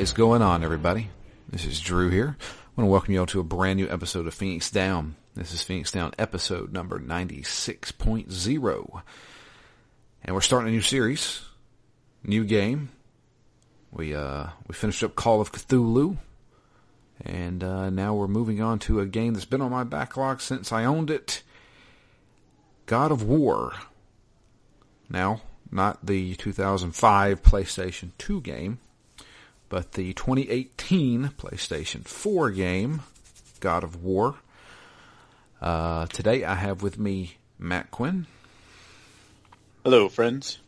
is going on, everybody? This is Drew here. I want to welcome you all to a brand new episode of Phoenix Down. This is Phoenix Down episode number 96.0. And we're starting a new series, new game. We, uh, we finished up Call of Cthulhu. And, uh, now we're moving on to a game that's been on my backlog since I owned it. God of War. Now, not the 2005 PlayStation 2 game, but the 2018 PlayStation 4 game, God of War. Uh, today I have with me Matt Quinn. Hello, friends.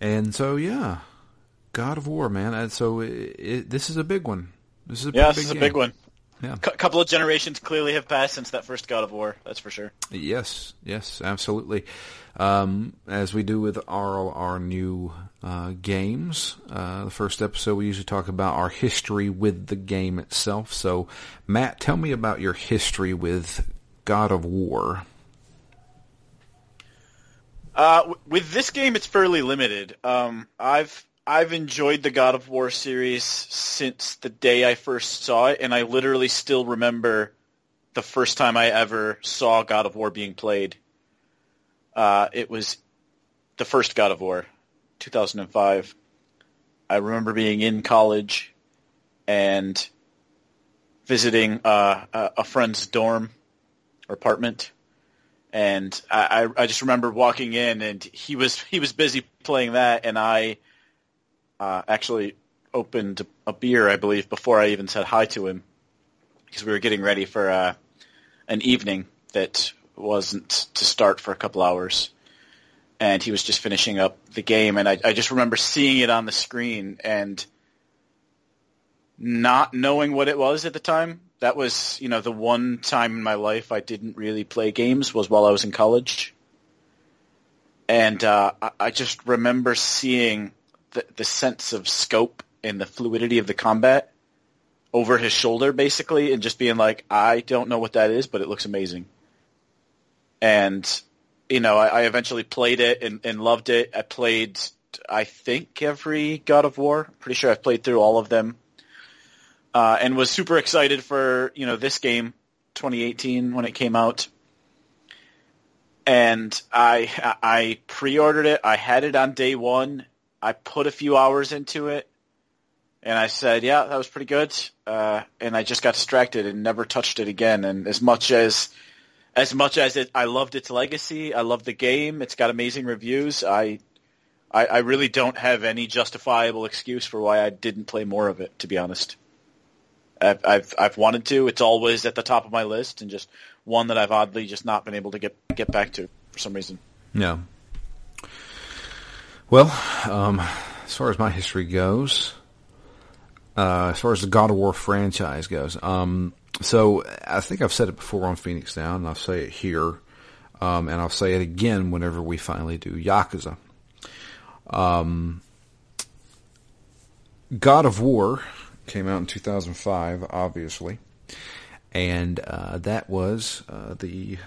And so, yeah, God of War, man. And so it, it, this is a big one. This is a yeah, big this is a game. big one. Yeah. A couple of generations clearly have passed since that first God of War. That's for sure. Yes, yes, absolutely. Um, as we do with all our new uh, games, uh, the first episode we usually talk about our history with the game itself. So, Matt, tell me about your history with God of War. Uh, with this game, it's fairly limited. Um, I've I've enjoyed the God of War series since the day I first saw it, and I literally still remember the first time I ever saw God of War being played. Uh, it was the first God of War, 2005. I remember being in college and visiting uh, a, friend's dorm or apartment, and I, I I just remember walking in and he was he was busy playing that, and I uh, actually opened a beer, I believe, before I even said hi to him, because we were getting ready for uh, an evening that wasn't to start for a couple hours, and he was just finishing up the game, and I, I just remember seeing it on the screen and not knowing what it was at the time. That was, you know, the one time in my life I didn't really play games was while I was in college. And uh, I, I just remember seeing the, the sense of scope and the fluidity of the combat over his shoulder, basically, and just being like, I don't know what that is, but it looks amazing. And, you know, I, I eventually played it and, and loved it. I played, I think, every God of War. Pretty sure I've played through all of them. Uh, and was super excited for you know this game 2018 when it came out. And I I pre-ordered it. I had it on day one. I put a few hours into it. And I said yeah that was pretty good. Uh, and I just got distracted and never touched it again. And as much as as much as it I loved its legacy I loved the game it's got amazing reviews I I, I really don't have any justifiable excuse for why I didn't play more of it to be honest I've, I've I've wanted to. It's always at the top of my list, and just one that I've oddly just not been able to get get back to for some reason. Yeah. Well, um, as far as my history goes, uh, as far as the God of War franchise goes, um, so I think I've said it before on Phoenix Down, and I'll say it here, um, and I'll say it again whenever we finally do Yakuza. Um, God of War came out in 2005, obviously, and uh, that was uh, the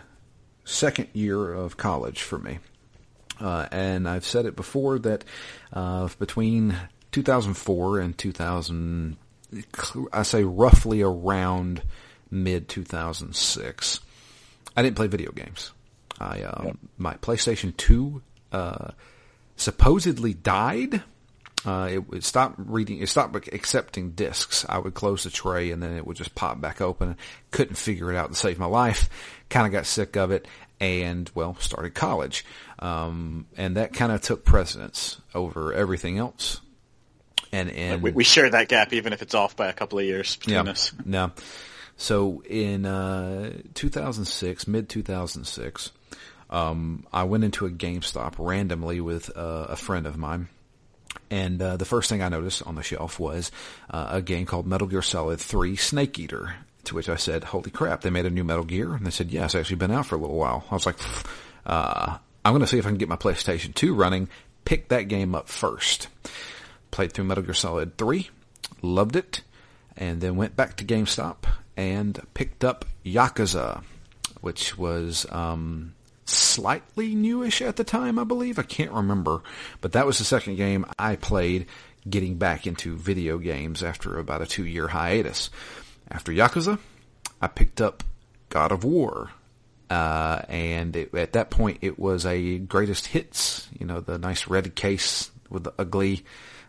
second year of college for me. Uh, and I've said it before that uh, between 2004 and 2000, I say roughly around mid 2006, I didn't play video games. I um, Yep. my PlayStation 2 uh, supposedly died. Uh, it would stop reading, it stopped accepting discs. I would close the tray and then it would just pop back open. Couldn't figure it out to save my life. Kind of got sick of it and, well, started college. Um, and that kind of took precedence over everything else. And, and We, we share that gap, even if it's off by a couple of years between yeah. us. No. So in uh, 2006, mid 2006, um, I went into a GameStop randomly with uh, a friend of mine. And uh, the first thing I noticed on the shelf was uh, a game called Metal Gear Solid 3 Snake Eater. To which I said, holy crap, they made a new Metal Gear? And they said, yeah, it's actually been out for a little while. I was like, uh, I'm going to see if I can get my PlayStation 2 running. Pick that game up first. Played through Metal Gear Solid 3. Loved it. And then went back to GameStop and picked up Yakuza, which was um, slightly newish at the time, I believe. I can't remember. But that was the second game I played. getting back into video games after about a two year hiatus. After Yakuza, I picked up God of War. Uh, and it, at that point, it was a greatest hits, you know, the nice red case with the ugly,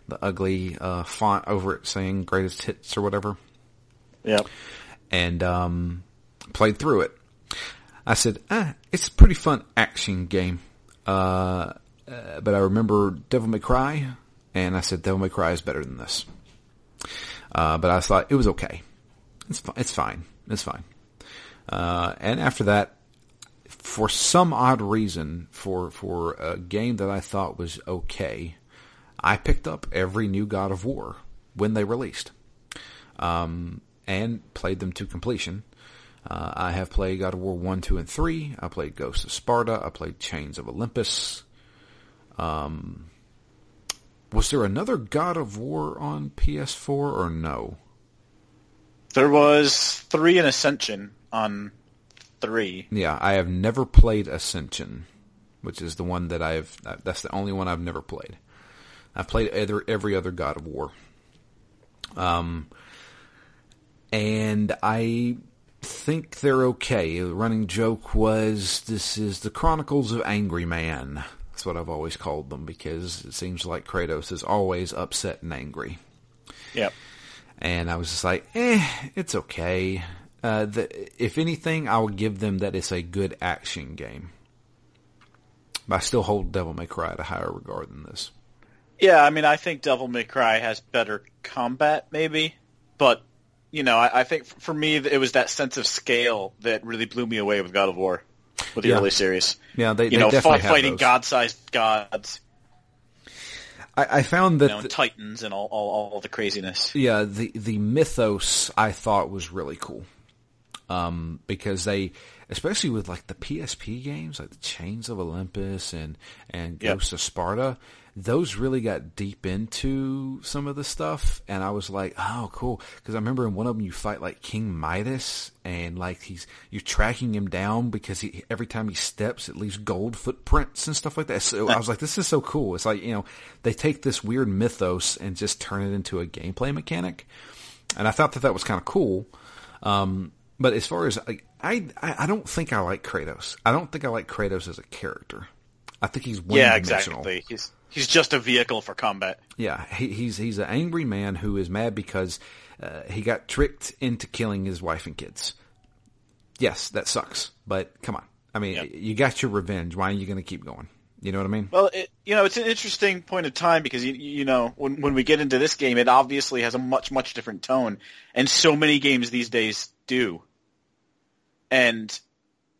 the ugly, uh, font over it saying greatest hits or whatever. Yep. And, um, played through it. I said, ah, it's a pretty fun action game. Uh, uh, but I remember Devil May Cry, and I said Devil May Cry is better than this. Uh, but I thought it was okay. It's fi- it's fine. It's fine. Uh, and after that, for some odd reason, for for a game that I thought was okay, I picked up every new God of War when they released, um, and played them to completion. Uh, I have played God of War 1, 2, and 3. I played Ghosts of Sparta. I played Chains of Olympus. Um, was there another God of War on PS4 or no? There was three in Ascension on three. Yeah, I have never played Ascension, which is the one that I've, that's the only one I've never played. I've played every, every other God of War. Um, and I think they're okay. The running joke was this is the Chronicles of Angry Man. That's what I've always called them because it seems like Kratos is always upset and angry. Yep. And I was just like, eh, it's okay. Uh, the, if anything, I would give them that it's a good action game. But I still hold Devil May Cry at a higher regard than this. Yeah, I mean, I think Devil May Cry has better combat, maybe, but you know, I, I think for me, it was that sense of scale that really blew me away with God of War, with the Yeah. early series. Yeah, they, You they know, definitely fighting god-sized gods, I, I found you that know, the- titans, and all, all, all the craziness. Yeah, the the mythos I thought was really cool. Um, because they, especially with like the PSP games, like the Chains of Olympus and and Yep. Ghosts of Sparta, those really got deep into some of the stuff, and I was like, oh, cool. Because I remember in one of them you fight like King Midas, and like he's you're tracking him down because he every time he steps it leaves gold footprints and stuff like that. So I was like, this is so cool. It's like you know they take this weird mythos and just turn it into a gameplay mechanic and I thought that that was kind of cool. Um, but as far as I, I don't think I like Kratos. I don't think I like Kratos as a character. I think he's one Yeah, dimensional. exactly. He's he's just a vehicle for combat. Yeah, he, he's he's an angry man who is mad because uh, he got tricked into killing his wife and kids. Yes, that sucks. But come on, I mean, Yep. you got your revenge. Why are you going to keep going? You know what I mean? Well, it, you know, it's an interesting point of time because you, you know when when we get into this game, it obviously has a much much different tone, and so many games these days do. And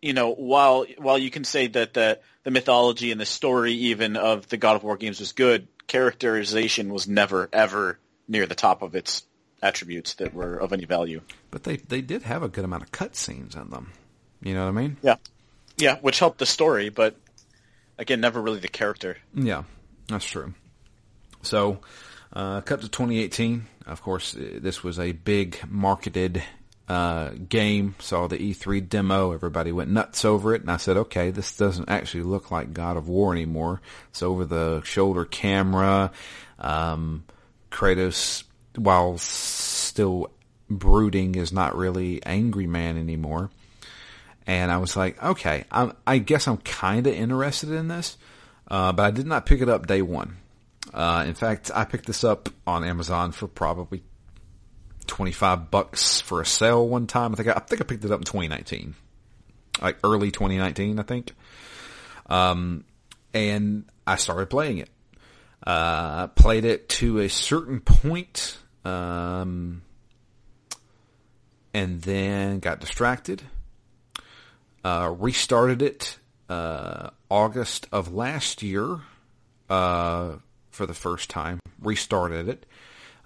you know, while while you can say that the the mythology and the story even of the God of War games was good, characterization was never ever near the top of its attributes that were of any value. But they they did have a good amount of cutscenes in them. You know what I mean? Yeah, yeah, which helped the story, but again, never really the character. Yeah, that's true. So, uh, cut to 2018. Of course, uh, this was a big marketed uh, game. Saw the E3 demo. Everybody went nuts over it, and I said, "Okay, this doesn't actually look like God of War anymore. It's over the shoulder camera. Um, Kratos, while still brooding, is not really angry man anymore." and I was like, okay, I'm, I guess I'm kind of interested in this, uh, but I did not pick it up day one. Uh, in fact, I picked this up on Amazon for probably 25 bucks for a sale one time. I think I, I think I picked it up in 2019, like early 2019, I think. Um, and I started playing it. Uh, played it to a certain point, um, and then got distracted uh, restarted it uh, August of last year uh, for the first time. Restarted it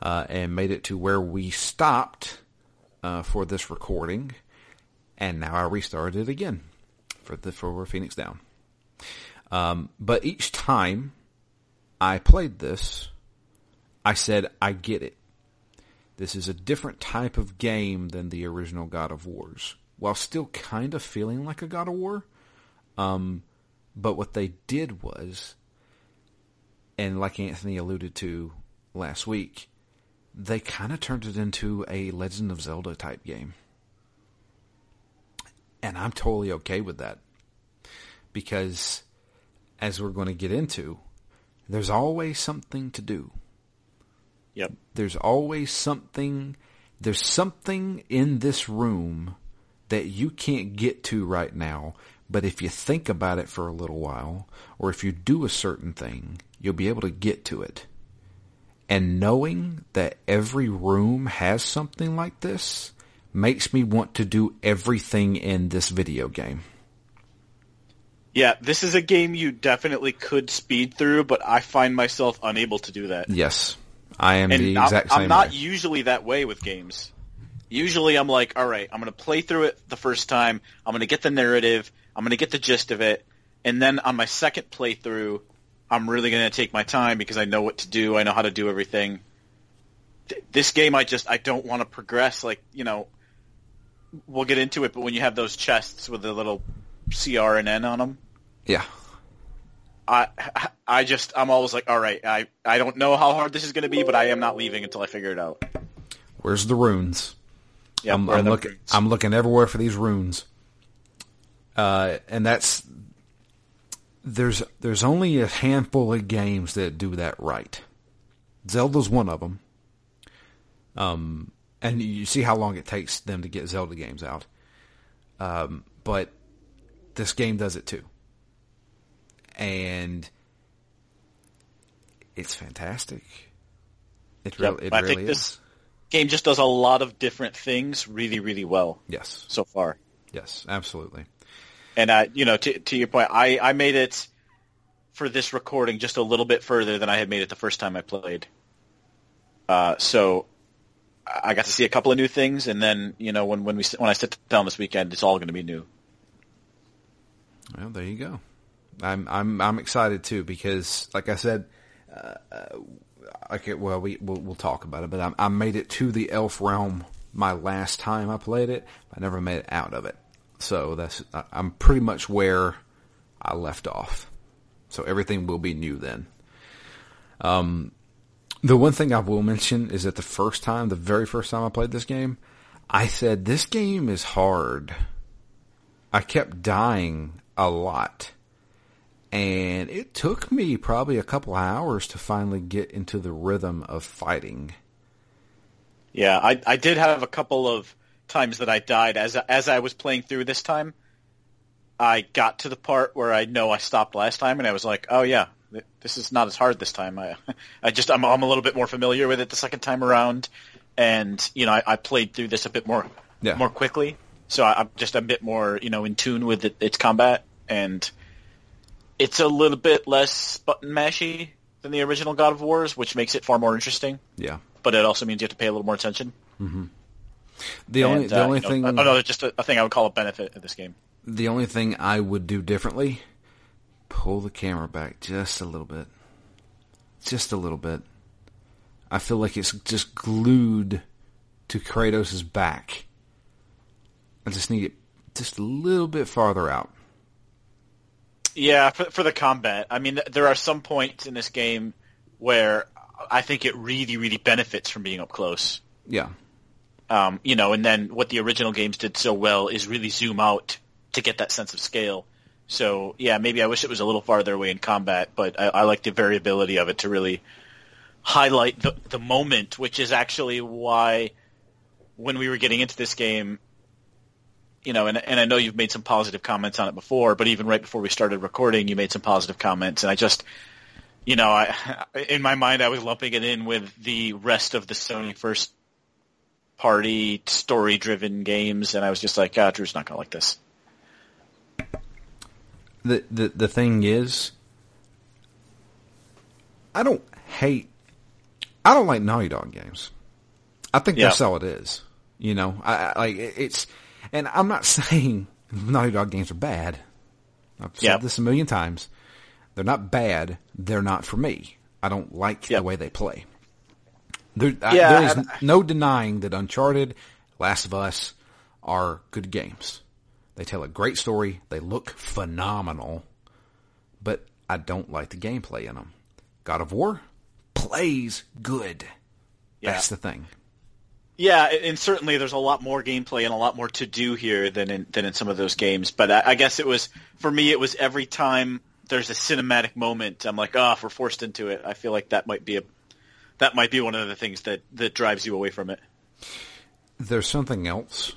uh, and made it to where we stopped uh, for this recording, and now I restarted it again for the for Phoenix Down. Um, but each time I played this, I said, "I get it. This is a different type of game than the original God of Wars." while still kind of feeling like a God of War. Um, but what they did was, and like Anthony alluded to last week, they kind of turned it into a Legend of Zelda type game. And I'm totally okay with that. Because, as we're going to get into, there's always something to do. Yep. There's always something, there's something in this room that you can't get to right now, but if you think about it for a little while, or if you do a certain thing, you'll be able to get to it. And knowing that every room has something like this makes me want to do everything in this video game. Yeah, this is a game you definitely could speed through, but I find myself unable to do that. Yes. I am and the exact I'm, same I'm not way. usually that way with games. Usually I'm like, all right, I'm going to play through it the first time. I'm going to get the narrative. I'm going to get the gist of it. And then on my second playthrough, I'm really going to take my time because I know what to do. I know how to do everything. Th- This game, I just, I don't want to progress. Like, you know, we'll get into it, but when you have those chests with the little CR and N on them, Yeah. I, I just, I'm always like, all right, I, I don't know how hard this is going to be, but I am not leaving until I figure it out. Where's the runes? Yeah, I'm, I'm looking. I'm looking everywhere for these runes. Uh, and that's there's there's only a handful of games that do that right. Zelda's one of them. Um, and you see how long it takes them to get Zelda games out. Um, but this game does it too, and it's fantastic. It Yep, really, it I really think is. this game just does a lot of different things really, really well Yes, so far. yes, absolutely. And uh, you know, to to your point, I I made it for this recording just a little bit further than I had made it the first time I played. Uh, so I got to see a couple of new things, and then you know when when we when I sit down this weekend, it's all going to be new. Well, there you go. I'm I'm I'm excited too because, like I said, uh, uh, okay, well we we'll, we'll talk about it, but I, I made it to the elf realm my last time I played it. I never made it out of it, so that's I'm pretty much where I left off. So everything will be new then. Um, the one thing I will mention is that the first time, the very first time I played this game, I said this game is hard. I kept dying a lot. And it took me probably a couple hours to finally get into the rhythm of fighting. Yeah, I I did have a couple of times that I died as as I was playing through this time. I got to the part where I know I stopped last time, and I was like, "Oh yeah, th- this is not as hard this time." I I just I'm I'm a little bit more familiar with it the second time around, and you know I, I played through this a bit more Yeah. more quickly, so I, I'm just a bit more you know in tune with it, its combat, and it's a little bit less button mashy than the original God of Wars, which makes it far more interesting. Yeah. But it also means you have to pay a little more attention. Mm-hmm. The only And, the uh, only you know, thing another just a, a thing I would call a benefit of this game. the only thing I would do differently, pull the camera back just a little bit. Just a little bit. I feel like it's just glued to Kratos' back. I just need it just a little bit farther out. Yeah, for, for the combat. I mean, there are some points in this game where I think it really, really benefits from being up close. Yeah. Um, you know, and then what the original games did so well is really zoom out to get that sense of scale. So yeah, maybe I wish it was a little farther away in combat, but I, I like the variability of it to really highlight the the moment, which is actually why when we were getting into this game, you know, and and I know you've made some positive comments on it before, but even right before we started recording, you made some positive comments, and I just, you know, I in my mind I was lumping it in with the rest of the Sony first party story driven games, and I was just like, ah, Drew's not gonna like this. the the the thing is, I don't hate. I don't like Naughty Dog games. I think Yeah. that's all it is. You know, I, I like it's, and I'm not saying Naughty Dog games are bad. I've said this a million times. They're not bad. They're not for me. I don't like Yeah. the way they play. There, I- there is no denying that Uncharted, Last of Us are good games. They tell a great story. They look phenomenal, but I don't like the gameplay in them. God of War, plays good. Yeah. That's the thing. Yeah, and certainly there's a lot more gameplay and a lot more to do here than in than in some of those games. But I, I guess it was for me. It was every time there's a cinematic moment, I'm like, oh, if we're forced into it, I feel like that might be a that might be one of the things that that drives you away from it. There's something else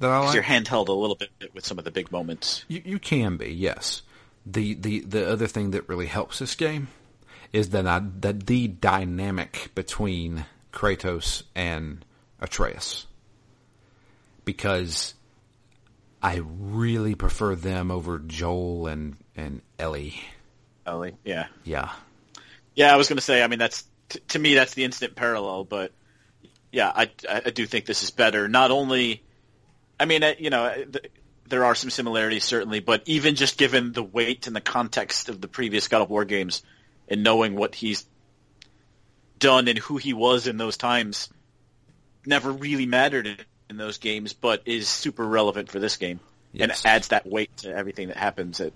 that I like. You're handheld a little bit with some of the big moments. You, you can be, yes. The, the the other thing that really helps this game is that I, that the dynamic between Kratos and Atreus, because I really prefer them over Joel and and Ellie. Ellie, yeah, Yeah, yeah. I was going to say. I mean, that's t- to me that's the instant parallel. But yeah, I I do think this is better. Not only, I mean, uh, you know. The, there are some similarities certainly, but even just given the weight and the context of the previous God of War games, and knowing what he's done and who he was in those times, never really mattered in, those games, but is super relevant for this game Yes. and adds that weight to everything that happens. It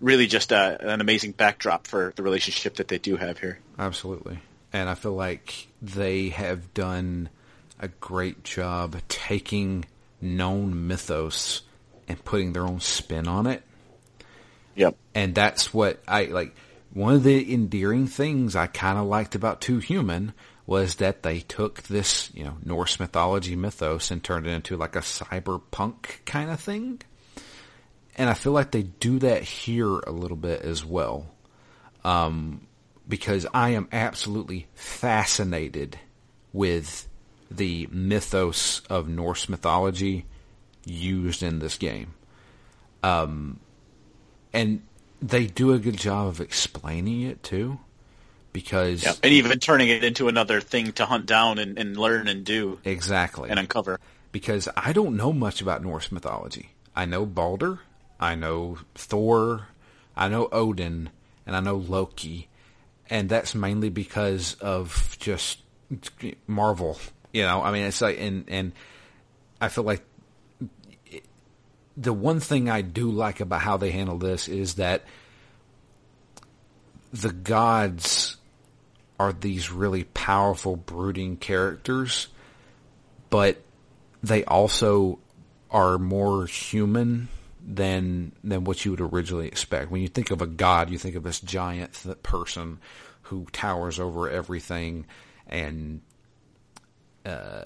really just uh, an amazing backdrop for the relationship that they do have here. absolutely. And I feel like they have done a great job taking known mythos and putting their own spin on it. Yep. and that's what I like. One of the endearing things I kind of liked about Too Human was that they took this, you know, Norse mythology mythos and turned it into like a cyberpunk kind of thing. And I feel like they do that here a little bit as well. Um, because I am absolutely fascinated with the mythos of Norse mythology used in this game and they do a good job of explaining it too, because Yep. And even turning it into another thing to hunt down and, and learn and do exactly, and uncover. because I don't know much about Norse mythology. I know Balder, I know Thor, I know Odin, and I know Loki, and that's mainly because of just Marvel. You know, I mean, it's like, and and I feel like the one thing I do like about how they handle this is that the gods are these really powerful, brooding characters, but they also are more human than than what you would originally expect. When you think of a god, you think of this giant th- person who towers over everything, and uh,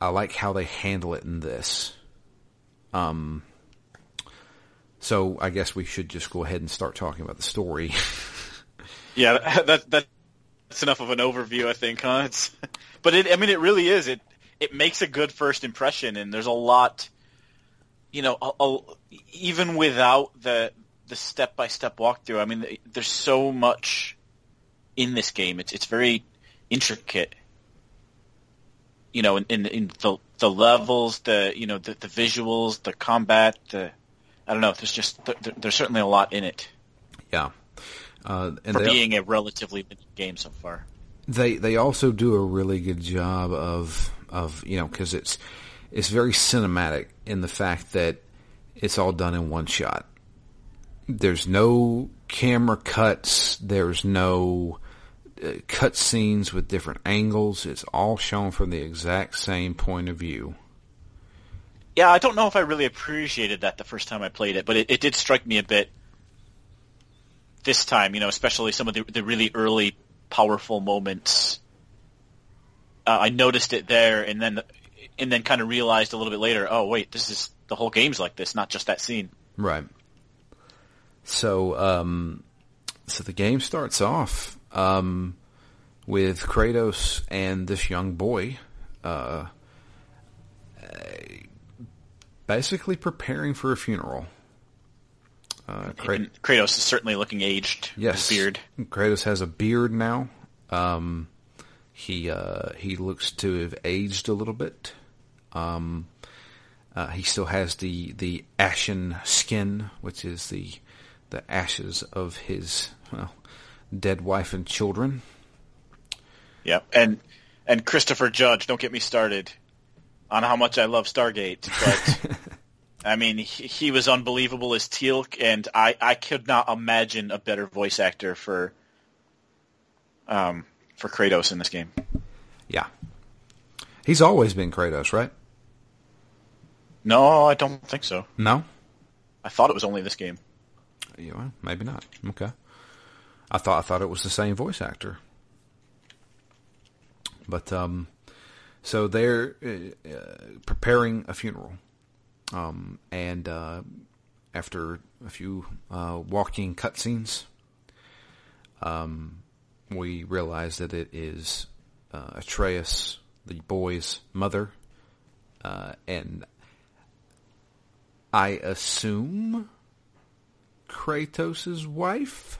I like how they handle it in this. Um, so I guess we should just go ahead and start talking about the story. Yeah, that, that that's enough of an overview, I think, huh? It's, but it, I mean, it really is. It it makes a good first impression, and there's a lot, you know, a, a, even without the the step by step walkthrough. I mean, there's so much in this game. It's it's very intricate. You know, in, in, in the the levels, the you know the, the visuals, the combat, the I don't know. There's just there, there's certainly a lot in it yeah, uh, and for they, being a relatively game so far. they they also do a really good job of of you know because it's it's very cinematic in the fact that it's all done in one shot. There's no camera cuts. There's no uh, cut scenes with different angles. It's all shown from the exact same point of view. Yeah, I don't know if I really appreciated that the first time I played it, but it, it did strike me a bit this time, you know, especially some of the, the really early powerful moments. Uh, I noticed it there and then and then kind of realized a little bit later, oh wait, this is the whole game's like this, not just that scene. Right. So, um, so the game starts off um, with Kratos and this young boy, uh, basically preparing for a funeral. Uh, Kra- Kratos is certainly looking aged. yes, beard. Kratos has a beard now. Um, he uh, he looks to have aged a little bit. Um, uh, he still has the the ashen skin, which is the the ashes of his well dead wife and children. Yeah, and and Christopher Judge, don't get me started on how much I love Stargate, but I mean he, he was unbelievable as Teal'c, and I I could not imagine a better voice actor for um for Kratos in this game. Yeah. He's always been Kratos, right? No, I don't think so. No? I thought it was only this game. Yeah, well, maybe not. Okay. I thought I thought it was the same voice actor. But um so they're uh, uh, preparing a funeral. Um and uh after a few uh walking cutscenes um we realize that it is uh, Atreus, the boy's mother, uh, and I assume Kratos' wife.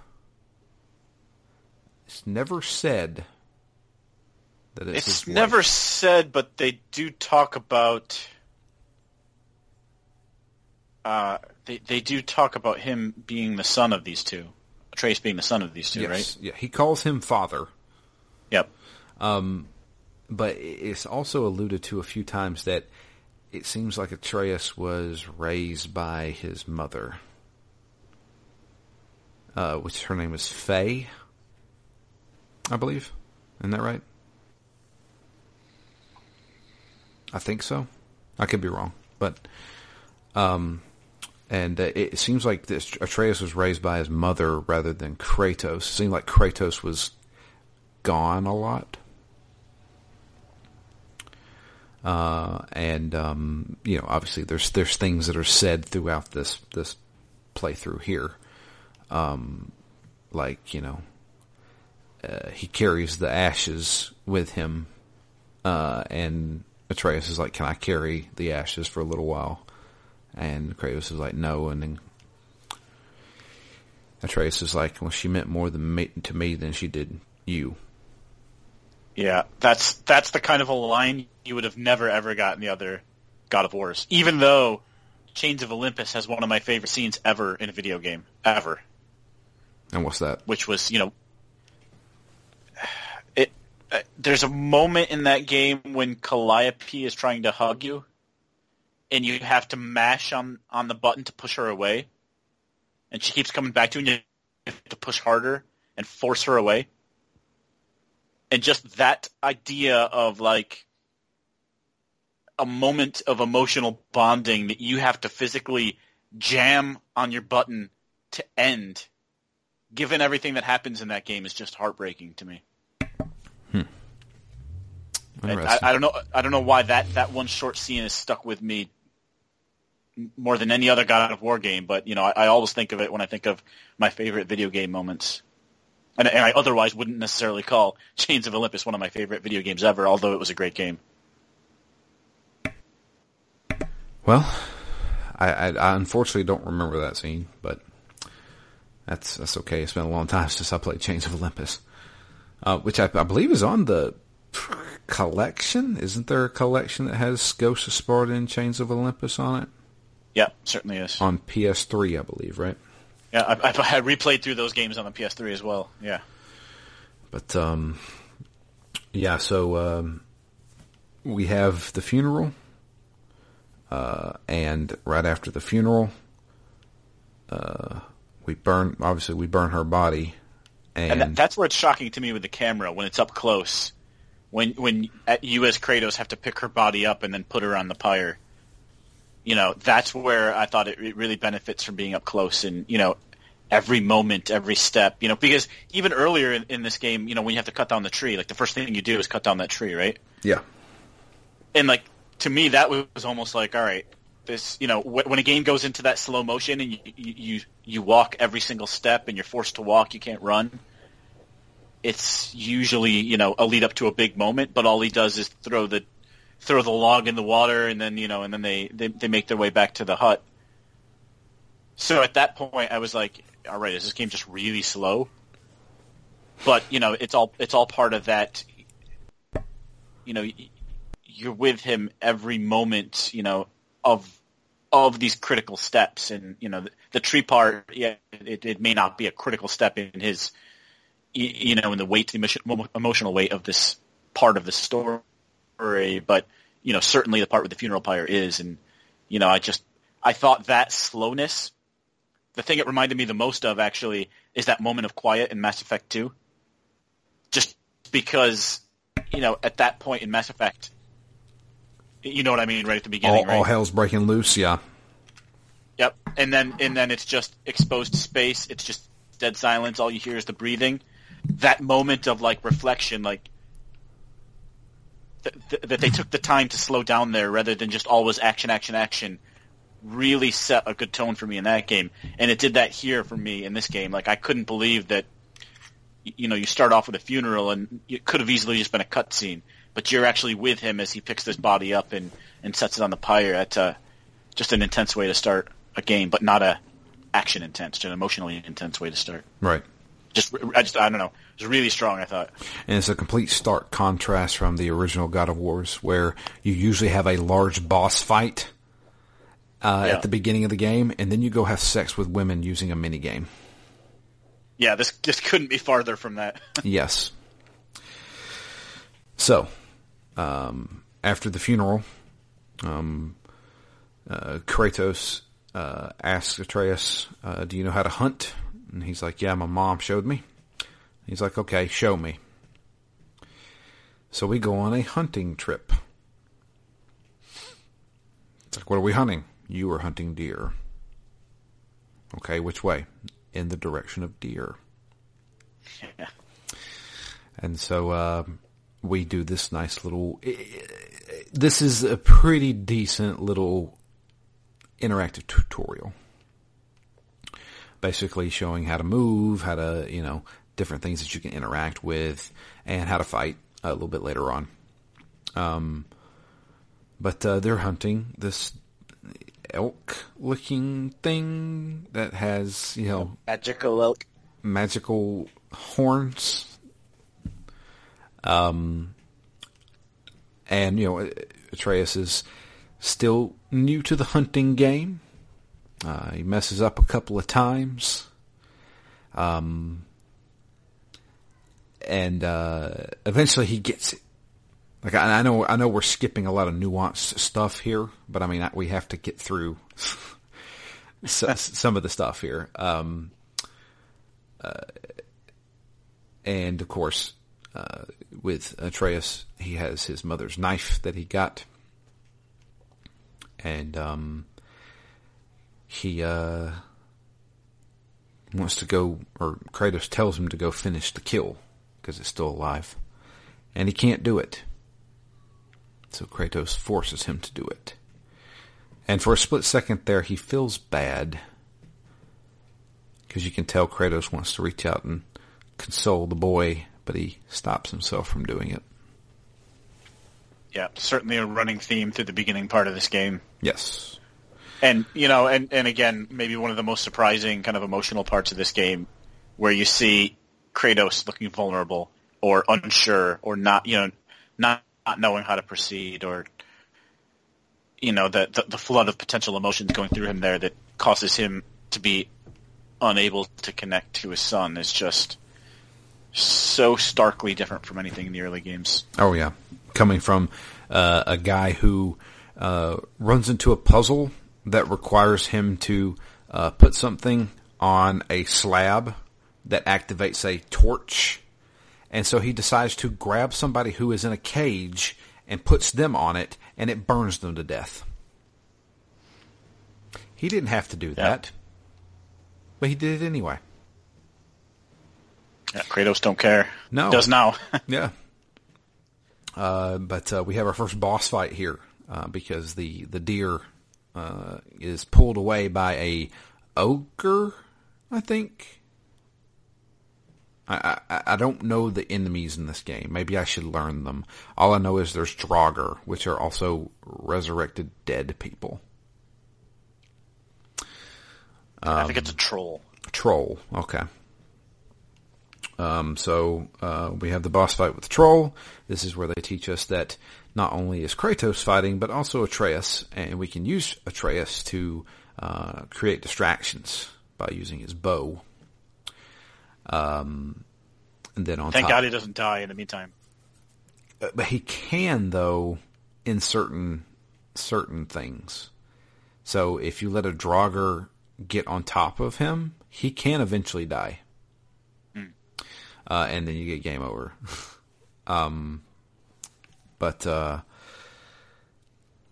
It's never said that it's, It's his wife. never said, but they do talk about. Uh, they they do talk about him being the son of these two, Trace being the son of these two, Yes, right? yeah, he calls him father, Yep. Um, but it's also alluded to a few times that it seems like Atreus was raised by his mother, uh, which her name is Faye, I believe. Isn't that right? I think so. I could be wrong, but um, and uh, it seems like this Atreus was raised by his mother rather than Kratos. It seemed like Kratos was gone a lot. Uh, and um, you know, obviously, there's there's things that are said throughout this this playthrough here, um, like you know, uh, he carries the ashes with him, uh, and Atreus is like, "Can I carry the ashes for a little while?" And Kratos is like, "No," and then Atreus is like, "Well, she meant more than me, to me than she did you." Yeah, that's that's the kind of a line you would have never ever gotten in the other God of Wars. Even though Chains of Olympus has one of my favorite scenes ever in a video game ever, And what's that? which was you know, it. Uh, there's a moment in that game when Calliope is trying to hug you, and you have to mash on on the button to push her away, and she keeps coming back to you, and you have to push harder and force her away and just that idea of like a moment of emotional bonding that you have to physically jam on your button to end given everything that happens in that game is just heartbreaking to me. Hmm. And I. I don't know i don't know why that that one short scene is stuck with me more than any other god of war game but you know i, I always think of it when i think of my favorite video game moments and, and I otherwise wouldn't necessarily call Chains of Olympus one of my favorite video games ever, although it was a great game. Well, I, I, I unfortunately don't remember that scene, but that's that's okay. It's been a long time since I played Chains of Olympus, uh, which I, I believe is on the collection. Isn't there a collection that has Ghost of Sparta and Chains of Olympus on it? Yeah, certainly is. On PS3, I believe, right? Yeah, I, I, I replayed through those games on the PS3 as well. Yeah. But um, yeah, so um, we have the funeral, uh, and right after the funeral, uh, we burn. Obviously, we burn her body, and, And that, that's where it's shocking to me with the camera when it's up close. When when at, you as Kratos have to pick her body up and then put her on the pyre. You know, that's where I thought it, it really benefits from being up close and you know every moment, every step. You know, because even earlier in, in this game, you know, when you have to cut down the tree, like the first thing you do is cut down that tree, right? yeah, and like to me that was almost like all right this you know wh- when a game goes into that slow motion and you, you you you walk every single step and you're forced to walk you can't run it's usually you know a lead up to a big moment but all he does is throw the throw the log in the water and then you know and then they they, they make their way back to the hut so at that point i was like all right is this game just really slow? But you know it's all it's all part of that you know you're with him every moment, you know, of of these critical steps, and you know, the, the tree part, yeah, it, it may not be a critical step in his, you know, in the weight, the emotion- emotional weight of this part of the story, but you know, certainly the part with the funeral pyre is, and you know, I just, I thought that slowness, the thing it reminded me the most of actually is that moment of quiet in Mass Effect Two, just because you know at that point in Mass Effect, you know what I mean, right at the beginning, all, right? all hell's breaking loose. Yeah, Yep. And then and then it's just exposed space. It's just dead silence. All you hear is the breathing. That moment of like reflection, like th- th- that they took the time to slow down there rather than just always action, action, action, really set a good tone for me in that game. And it did that here for me in this game. Like I couldn't believe that. You know, you start off with a funeral, and it could have easily just been a cutscene, but you're actually with him as he picks this body up and and sets it on the pyre. That's uh, just an intense way to start a game, but not a action intense, just an emotionally intense way to start. right. Just, I just, I don't know. It was really strong. I thought. And it's a complete stark contrast from the original God of Wars, where you usually have a large boss fight uh, Yeah. at the beginning of the game, and then you go have sex with women using a mini game. Yeah, this this couldn't be farther from that. Yes. So, um, after the funeral, um, uh, Kratos uh, asks Atreus, uh, "Do you know how to hunt?" And he's like, "Yeah, my mom showed me." He's like, "Okay, show me." So we go on a hunting trip. It's like, "What are we hunting?" You are hunting deer. Okay, which way? In the direction of deer. yeah. And so um, we do this nice little. This is a pretty decent little interactive tutorial. Basically, showing how to move, how to you know different things that you can interact with, and how to fight a little bit later on. Um, but uh, they're hunting this elk-looking thing that has you know Magical elk. magical horns. Um, and you know, Atreus is still new to the hunting game. Uh, he messes up a couple of times. Um, and uh, eventually he gets it. Like I, I know, I know we're skipping a lot of nuanced stuff here, but I mean, I, we have to get through some of the stuff here. Um, and of course, uh, with Atreus, he has his mother's knife that he got, and um, he uh, wants to go, or Kratos tells him to go finish the kill because it's still alive, and he can't do it. So Kratos forces him to do it. And for a split second there, he feels bad because you can tell Kratos wants to reach out and console the boy, but he stops himself from doing it. Yeah, certainly a running theme through the beginning part of this game. Yes. And you know, and and again, maybe one of the most surprising kind of emotional parts of this game, where you see Kratos looking vulnerable or unsure or not, you know, not, not knowing how to proceed or you know the, the the flood of potential emotions going through him there that causes him to be unable to connect to his son is just so starkly different from anything in the early games. Oh yeah, coming from uh, a guy who uh, runs into a puzzle that requires him to uh, put something on a slab that activates a torch, and so he decides to grab somebody who is in a cage and puts them on it, and it burns them to death. He didn't have to do that, but he did it anyway. Yeah, Kratos don't care. No. does now. Yeah. Uh, but uh, we have our first boss fight here uh, because the the deer uh, is pulled away by a ogre. I think. I, I I don't know the enemies in this game. Maybe I should learn them. All I know is there's Draugr, which are also resurrected dead people. I think it's a troll. Troll. Okay. Um, so uh, we have the boss fight with the troll. This is where they teach us that not only is Kratos fighting, but also Atreus, and we can use Atreus to uh, create distractions by using his bow. Um, and then on Thank top, God he doesn't die in the meantime. Uh, but he can though in certain certain things. So if you let a Draugr get on top of him, he can eventually die, uh, and then you get game over. Um, but uh,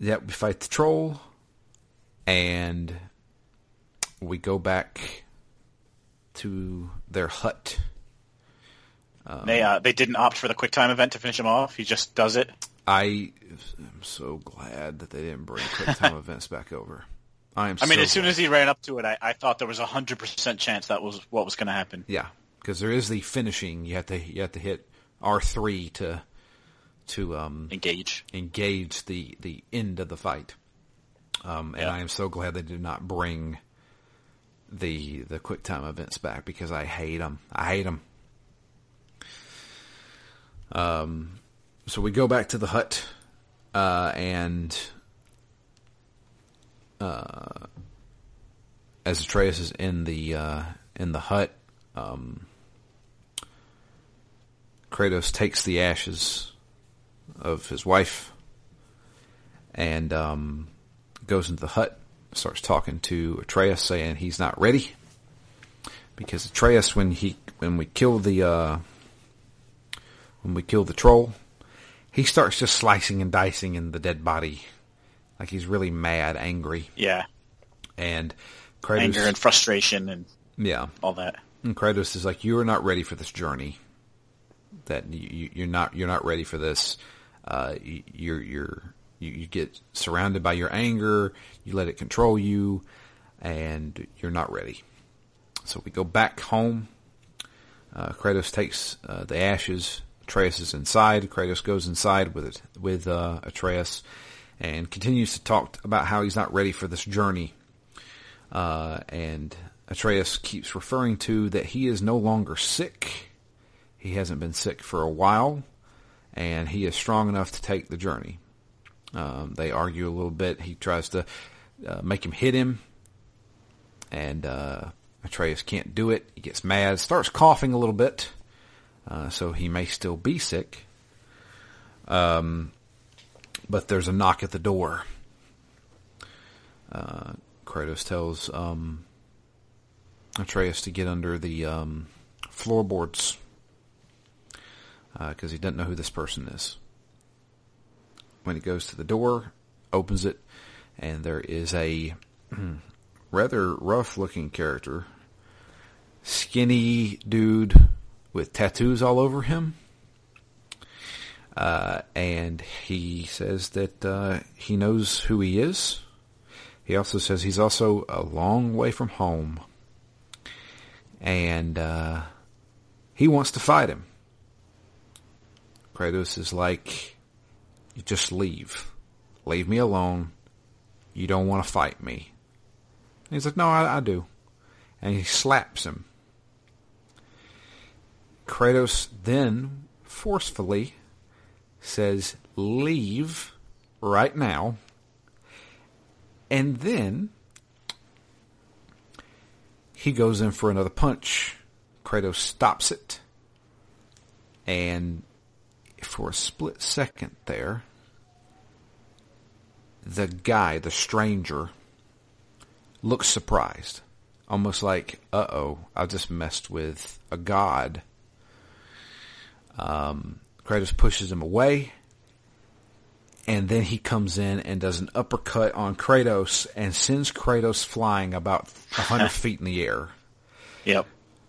yeah, we fight the troll, and we go back to their hut. they uh, they didn't opt for the quick time event to finish him off. He just does it. I am so glad that they didn't bring quick time events back over. I am. I mean, so as soon glad. as he ran up to it, I, I thought there was a hundred percent chance that was what was going to happen. yeah, because there is the finishing. You have to you have to hit R three to to um, Engage. engage the the end of the fight. Um, and Yeah. I am so glad they did not bring the the quick time events back because I hate them. I hate them. Um, so we go back to the hut, uh, and uh, as Atreus is in the uh, in the hut, um, Kratos takes the ashes of his wife and um, goes into the hut, starts talking to Atreus, saying he's not ready because Atreus, when he when we kill the uh, when we kill the troll, he starts just slicing and dicing in the dead body, like he's really mad, angry, Yeah, and Kratos, anger and frustration and yeah, all that. and Kratos is like, "You are not ready for this journey. That you, you're not. You're not ready for this. Uh, you're you're you, you get surrounded by your anger. You let it control you, and you're not ready." So we go back home. Uh, Kratos takes uh, the ashes. Atreus is inside. Kratos goes inside with it, with uh, Atreus, and continues to talk about how he's not ready for this journey uh, and Atreus keeps referring to that he is no longer sick. He hasn't been sick for a while, and he is strong enough to take the journey. Um, they argue a little bit. He tries to uh, make him hit him, and uh, Atreus can't do it. He gets mad, starts coughing a little bit, uh, so he may still be sick. Um, but there's a knock at the door. Uh, Kratos tells um, Atreus to get under the um, floorboards because he doesn't know who this person is. When he goes to the door, opens it, and there is a rather rough-looking character, skinny dude with tattoos all over him. Uh, and he says that uh, he knows who he is. He also says he's also a long way from home. And uh, he wants to fight him. Kratos is like, you just leave. Leave me alone. You don't want to fight me. And he's like, no, I, I do. And he slaps him. Kratos then forcefully says, leave right now. And then he goes in for another punch. Kratos stops it. And for a split second there, the guy, the stranger, looks surprised. Almost like, uh oh, I just messed with a god. Um, Kratos pushes him away. And then he comes in and does an uppercut on Kratos and sends Kratos flying about 100 feet in the air Yep.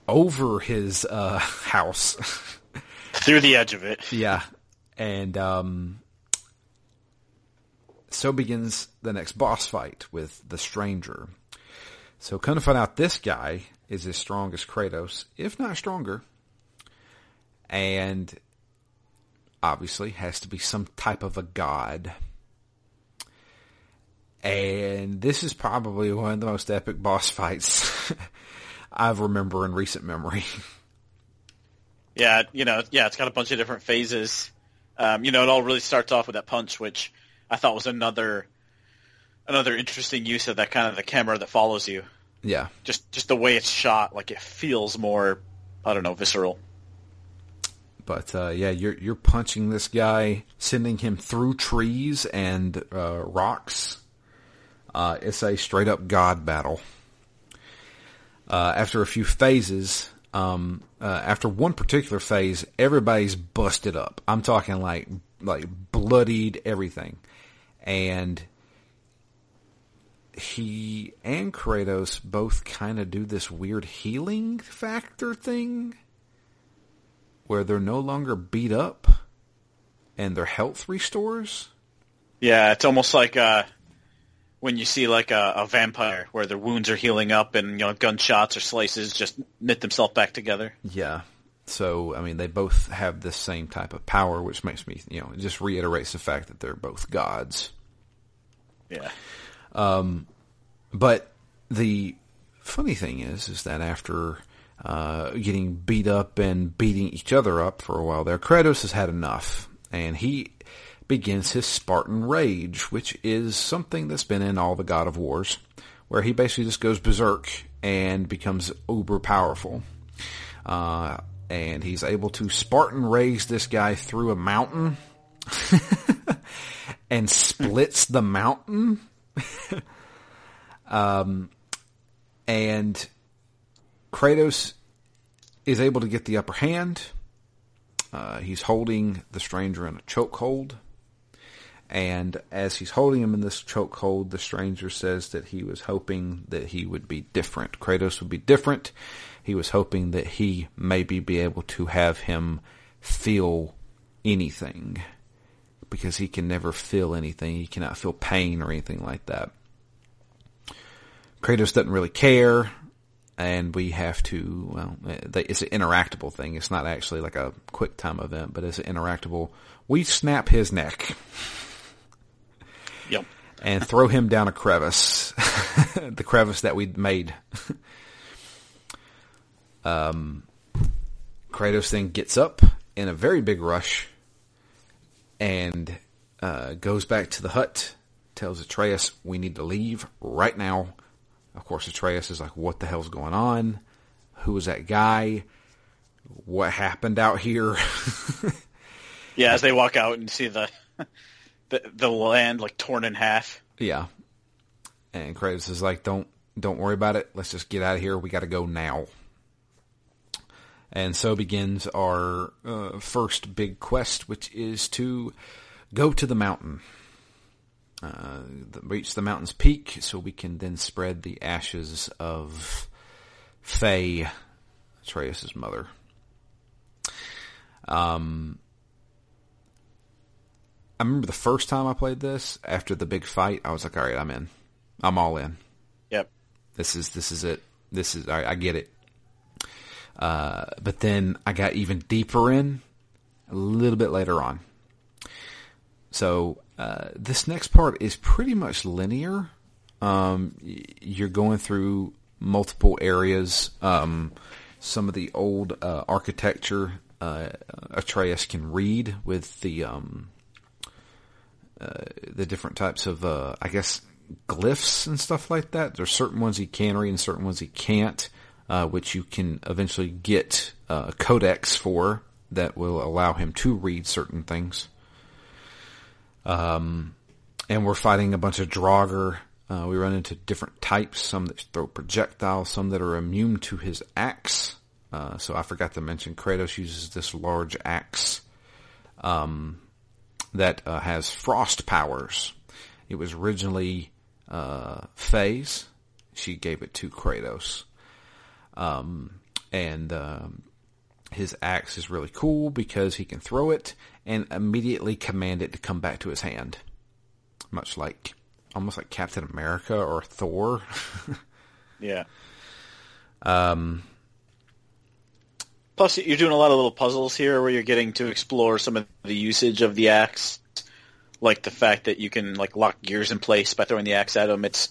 over his uh, house. Through the edge of it. yeah. And um, so begins the next boss fight with the stranger. So come to find out this guy is as strong as Kratos, if not stronger. And obviously has to be some type of a god. And this is probably one of the most epic boss fights I remember in recent memory. Yeah, you know, yeah, it's got a bunch of different phases. Um, you know, it all really starts off with that punch, which I thought was another another interesting use of that kind of the camera that follows you. yeah. Just just the way it's shot, like it feels more, I don't know, visceral. But uh, yeah, you're you're punching this guy, sending him through trees and uh, rocks. Uh, it's a straight up god battle. Uh, after a few phases, um, uh, after one particular phase, everybody's busted up. I'm talking like like bloodied everything, and he and Kratos both kind of do this weird healing factor thing, where they're no longer beat up, and their health restores. Yeah, it's almost like uh, when you see like a, a vampire where their wounds are healing up and you know gunshots or slices just knit themselves back together. Yeah. So I mean, they both have this same type of power, which makes me, you know, it just reiterates the fact that they're both gods. Yeah. But the funny thing is, is that after uh, getting beat up and beating each other up for a while there, Kratos has had enough, and he begins his Spartan rage, which is something that's been in all the God of Wars, where he basically just goes berserk and becomes uber powerful. Uh, and he's able to Spartan rage this guy through a mountain and splits the mountain. Um, and Kratos is able to get the upper hand. Uh, he's holding the stranger in a chokehold. And as he's holding him in this chokehold, the stranger says that he was hoping that he would be different. Kratos would be different. He was hoping that he maybe be able to have him feel anything. Because he can never feel anything. He cannot feel pain or anything like that. Kratos doesn't really care, and we have to. Well, it's an interactable thing. It's not actually like a quick time event, but it's an interactable. We snap his neck Yep. and throw him down a crevice, the crevice that we'd made. um, Kratos then gets up in a very big rush and uh, goes back to the hut, tells Atreus, "We need to leave right now." Of course, Atreus is like, "What the hell's going on? Who was that guy? What happened out here?" Yeah, as they walk out and see the the, the land like torn in half. Yeah. And Kratos is like, don't don't worry about it. Let's just get out of here. We got to go now. And so begins our uh, first big quest, which is to go to the mountain, uh, reach the mountain's peak, so we can then spread the ashes of Faye, Atreus' mother. Um, I remember the first time I played this after the big fight. I was like, all right, I'm in. I'm all in. Yep. This is this is it. This is I, I get it. Uh, but then I got even deeper in a little bit later on. So uh, this next part is pretty much linear. Um, you're going through multiple areas. Um, some of the old uh, architecture uh, Atreus can read with the um, uh, the different types of, uh, I guess, glyphs and stuff like that. There's certain ones he can read and certain ones he can't, uh, which you can eventually get uh, a codex for that will allow him to read certain things. Um, and we're fighting a bunch of Draugr. Uh, we run into different types, some that throw projectiles, some that are immune to his axe. Uh, so I forgot to mention Kratos uses this large axe that uh, has frost powers. It was originally uh. She gave it to Kratos. Um, and um, his axe is really cool because he can throw it and immediately command it to come back to his hand. Much like, almost like Captain America or Thor. Yeah. Um. Plus, you're doing a lot of little puzzles here where you're getting to explore some of the usage of the axe, like the fact that you can like lock gears in place by throwing the axe at them. It's,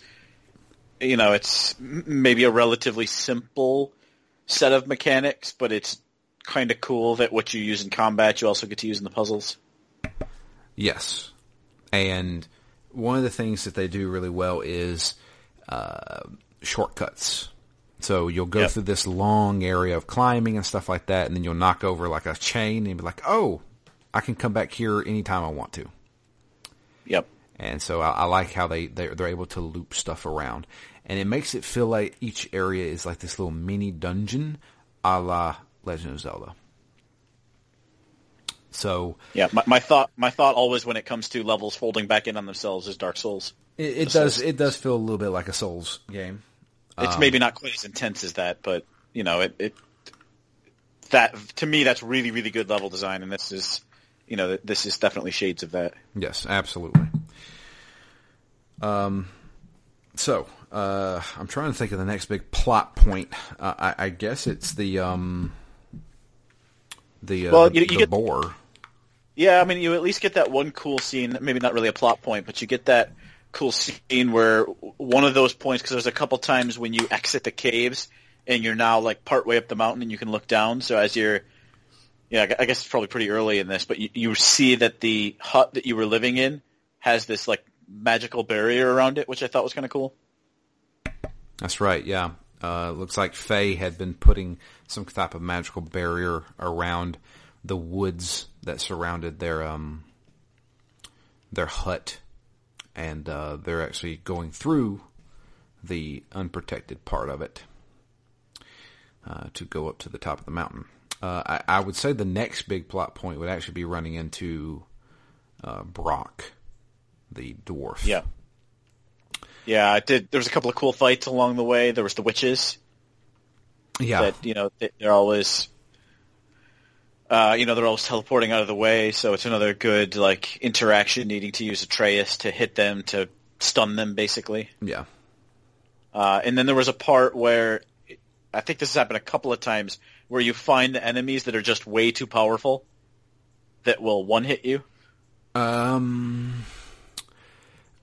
you know, it's maybe a relatively simple set of mechanics, but it's kind of cool that what you use in combat you also get to use in the puzzles. Yes. And one of the things that they do really well is uh, shortcuts. So you'll go Yep. through this long area of climbing and stuff like that, and then you'll knock over like a chain and be like, oh, I can come back here anytime I want to. Yep. And so I, I like how they, they're, they're able to loop stuff around. And it makes it feel like each area is like this little mini dungeon a la Legend of Zelda. So yeah, my, my thought my thought always when it comes to levels folding back in on themselves is Dark Souls. it, it does it does feel a little bit like a Souls game. It's maybe not quite as intense as that, but you know, it, it that to me that's really really good level design, and this is you know this is definitely shades of that. Yes, absolutely. Um, so uh, I'm trying to think of the next big plot point. Uh, I, I guess it's the um, the uh, Well, you- you the get- boar. Yeah, I mean, you at least get that one cool scene. Maybe not really a plot point, but you get that cool scene where one of those points. Because there's a couple times when you exit the caves and you're now like partway up the mountain and you can look down. So as you're, yeah, I guess it's probably pretty early in this, but you, you see that the hut that you were living in has this like magical barrier around it, which I thought was kind of cool. That's right. Yeah. Uh, looks like Faye had been putting some type of magical barrier around the woods that surrounded their um their hut, and uh, they're actually going through the unprotected part of it uh, to go up to the top of the mountain. Uh, I, I would say the next big plot point would actually be running into uh, Brok, the dwarf. Yeah. Yeah, I did. There was a couple of cool fights along the way. There was the witches. yeah, that you know they- they're always uh, you know they're always teleporting out of the way so it's another good like interaction needing to use Atreus to hit them to stun them basically yeah. uh, and then there was a part where I think this has happened a couple of times where you find the enemies that are just way too powerful that will one hit you Um.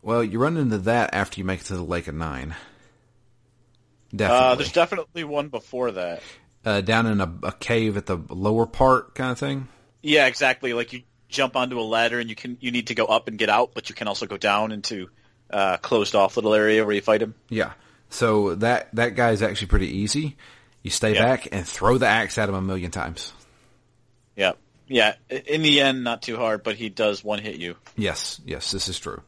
Well, you run into that after you make it to the Lake of Nine. uh, Definitely. there's definitely one before that uh, down in a, a cave at the lower part, kind of thing. yeah exactly like you jump onto a ladder and you can you need to go up and get out but you can also go down into uh, closed off little area where you fight him Yeah. So that that guy is actually pretty easy. You stay Yeah. back and throw the axe at him a million times. Yeah. Yeah. In the end, not too hard, but he does one hit you. Yes, yes, this is true.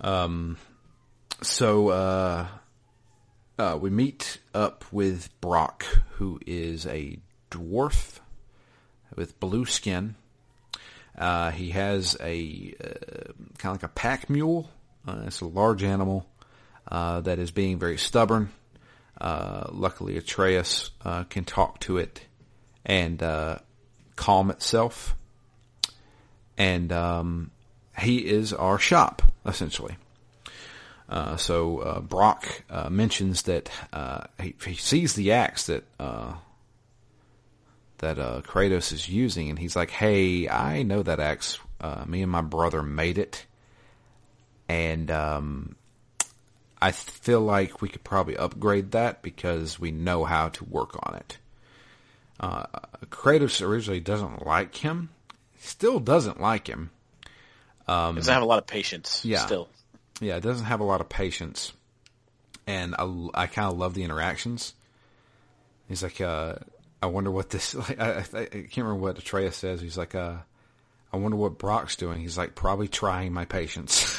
Um, so uh, uh, we meet up with Brok, who is a dwarf with blue skin. Uh, he has a uh, kind of like a pack mule. Uh, it's a large animal uh, that is being very stubborn. Uh, luckily, Atreus can talk to it and calm itself and um, he is our shop essentially. Uh, so uh, Brok uh, mentions that uh, he, he sees the axe that uh, that uh, Kratos is using, and he's like, "Hey, I know that axe. Uh, me and my brother made it, and um, I feel like we could probably upgrade that because we know how to work on it." Uh, Kratos originally doesn't like him, still doesn't like him. Doesn't have a lot of patience. Yeah. Still. Yeah, it doesn't have a lot of patience, and I, I kind of love the interactions. He's like, uh, I wonder what this. Like, I, I, I can't remember what Atreus says. He's like, uh, I wonder what Brok's doing. He's like, probably trying my patience.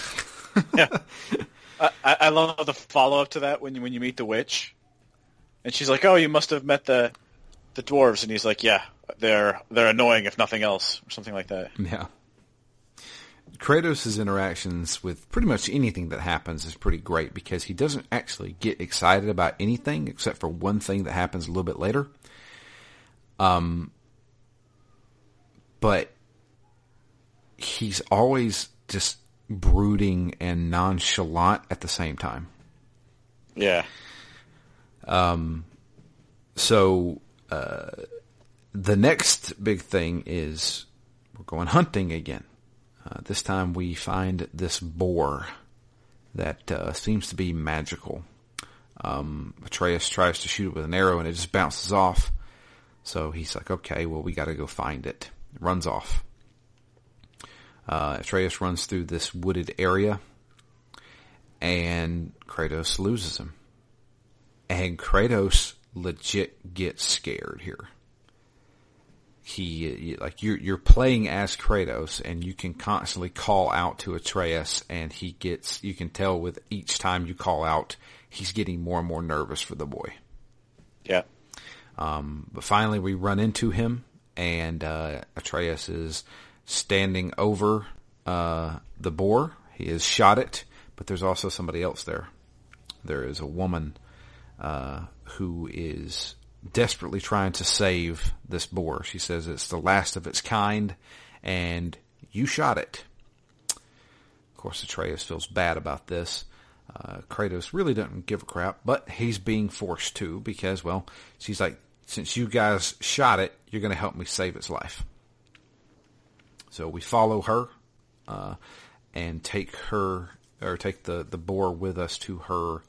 I, I I love the follow up to that when you, when you meet the witch, and she's like, "Oh, you must have met the the dwarves," and he's like, "Yeah, they're they're annoying if nothing else, or something like that." yeah. Kratos' interactions with pretty much anything that happens is pretty great because he doesn't actually get excited about anything except for one thing that happens a little bit later. Um, but he's always just brooding and nonchalant at the same time. Yeah. Um, So uh, the next big thing is we're going hunting again. Uh, this time we find this boar that uh, seems to be magical. Um, Atreus tries to shoot it with an arrow and it just bounces off. So he's like, okay, well, we got to go find it. Runs off. Uh, Atreus runs through this wooded area and Kratos loses him. And Kratos legit gets scared here. He like you're you're playing as Kratos, and you can constantly call out to Atreus, and he gets. You can tell with each time you call out, he's getting more and more nervous for the boy. Yeah. Um, but finally, we run into him, and uh, Atreus is standing over uh, the boar. He has shot it, but there's also somebody else there. There is a woman uh, who is desperately trying to save this boar. She says it's the last of its kind, and you shot it. Of course, Atreus feels bad about this. Uh, Kratos really doesn't give a crap, but he's being forced to because, well, she's like, since you guys shot it, you're going to help me save its life. So we follow her uh, and take her or take the the boar with us to her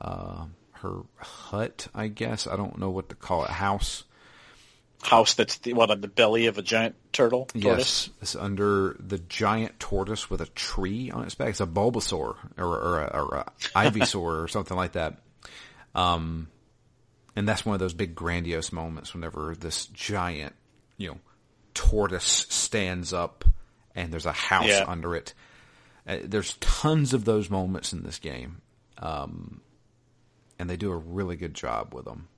uh, her hut. I guess I don't know what to call it. House. House that's the, what on the belly of a giant turtle. Tortoise? Yes, it's under the giant tortoise with a tree on its back. It's a Bulbasaur or, or, a, or a Ivysaur or something like that. Um, and that's one of those big grandiose moments whenever this giant, you know, tortoise stands up and there's a house Yeah. under it. Uh, there's tons of those moments in this game. Um, and they do a really good job with them.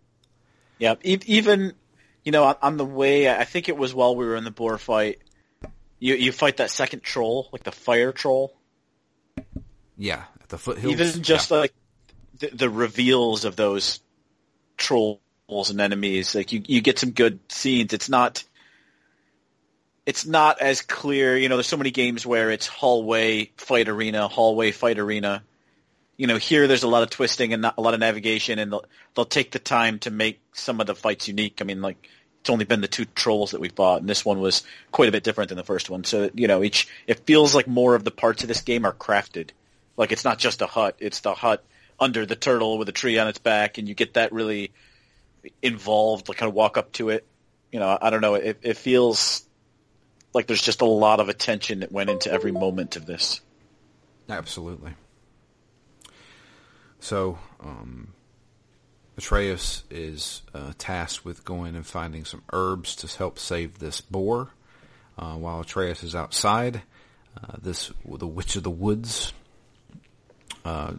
Yeah, even you know on- on the way, I think it was while we were in the boar fight. You you fight that second troll, like the fire troll. Yeah, at the foothills. Even just yeah. like the, the reveals of those trolls and enemies, like you you get some good scenes. It's not. It's not as clear, you know. There's so many games where it's hallway fight arena, hallway fight arena. You know, here there's a lot of twisting and a lot of navigation, and they'll they'll take the time to make some of the fights unique. I mean, like it's only been the two trolls that we've fought, and this one was quite a bit different than the first one. So you know, each it feels like more of the parts of this game are crafted. Like it's not just a hut; it's the hut under the turtle with a tree on its back, and you get that really involved, like kind of walk up to it. You know, I don't know. It, it feels like there's just a lot of attention that went into every moment of this. Absolutely. So, um, Atreus is uh, tasked with going and finding some herbs to help save this boar. Uh, while Atreus is outside, uh, this the Witch of the Woods uh,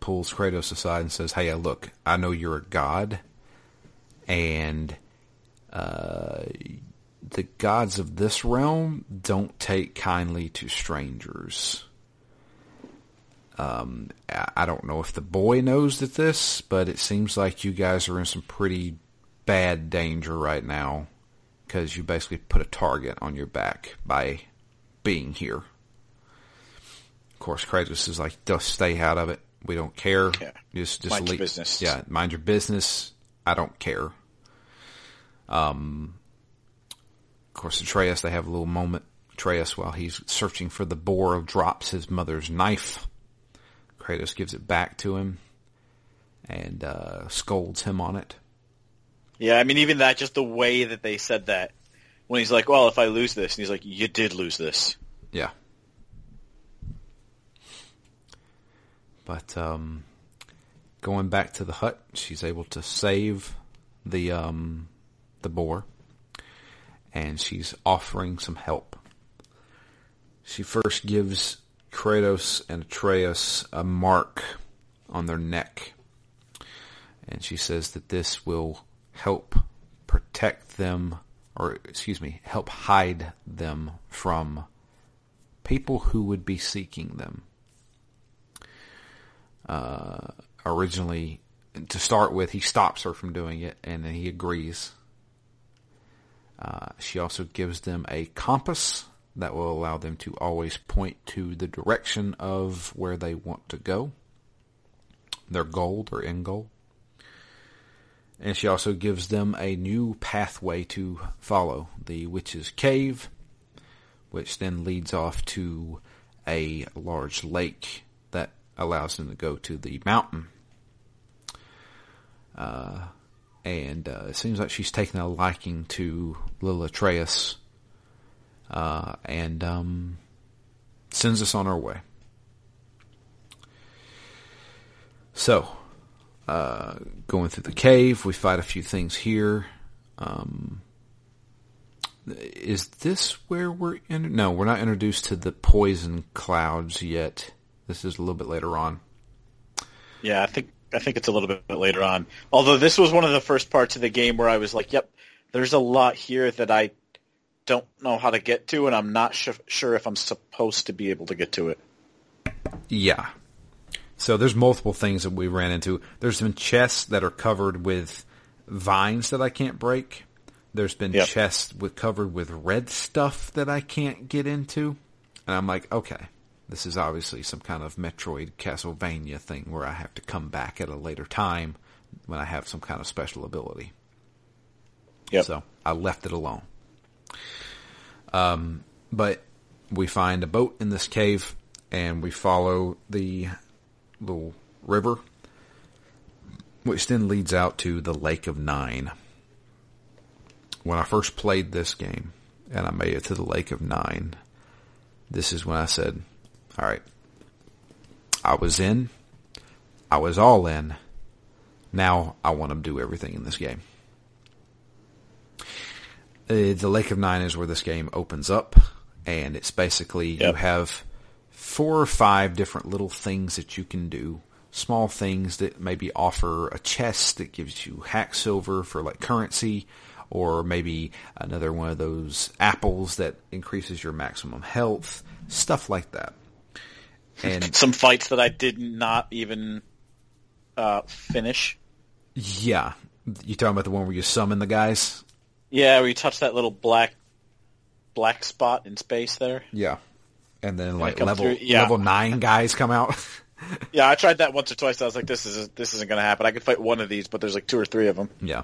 pulls Kratos aside and says, "Hey, look, I know you're a god, and uh, the gods of this realm don't take kindly to strangers." Um, I don't know if the boy knows that this, but it seems like you guys are in some pretty bad danger right now because you basically put a target on your back by being here. Of course, Kratos is like, "Just stay out of it. We don't care. Yeah. Just, just Mind your leave- business." Yeah, mind your business. I don't care." Um, of course, Atreus, they have a little moment. Atreus, while he's searching for the boar, drops his mother's knife. Kratos gives it back to him and uh, scolds him on it. Yeah, I mean, even that, just the way that they said that, when he's like, "Well, if I lose this," and he's like, "You did lose this." Yeah. But um, going back to the hut, she's able to save the um, the boar, and she's offering some help. She first gives Kratos and Atreus a mark on their neck, and she says that this will help protect them, or excuse me, help hide them from people who would be seeking them. Uh, originally, to start with, he stops her from doing it, and then he agrees. Uh, she also gives them a compass that will allow them to always point to the direction of where they want to go, their goal, their end goal. And she also gives them a new pathway to follow, the Witch's Cave, which then leads off to a large lake that allows them to go to the mountain. Uh, and uh, it seems like she's taken a liking to Lil Atreus, uh, and um, sends us on our way. So, uh, going through the cave, we fight a few things here. Um, is this where we're in? No, we're not introduced to the poison clouds yet. This is a little bit later on. Yeah, I think I think it's a little bit later on. Although this was one of the first parts of the game where I was like, "Yep, there's a lot here that I don't know how to get to, and I'm not sh- sure if I'm supposed to be able to get to it." Yeah. So there's multiple things that we ran into. There's been chests that are covered with vines that I can't break. There's been Yep. chests with covered with red stuff that I can't get into. And I'm like, okay, this is obviously some kind of Metroid Castlevania thing where I have to come back at a later time when I have some kind of special ability. Yep. So I left it alone. Um, but we find a boat in this cave and we follow the little river, which then leads out to the Lake of Nine. When I first played this game and I made it to the Lake of Nine, this is when I said, alright, I was in, I was all in, now I want to do everything in this game. Uh, the Lake of Nine is where this game opens up, and it's basically you have four or five different little things that you can do. Small things that maybe offer a chest that gives you hack silver for like currency, or maybe another one of those apples that increases your maximum health, stuff like that. And Some fights that I did not even uh, finish. yeah, you talking about the one where you summon the guys? Yeah, we touched that little black black spot in space there. Yeah. And then like level through- yeah. level nine guys come out. Yeah, I tried that once or twice. I was like, "This is this isn't going to happen." I could fight one of these, but there's like two or three of them. Yeah.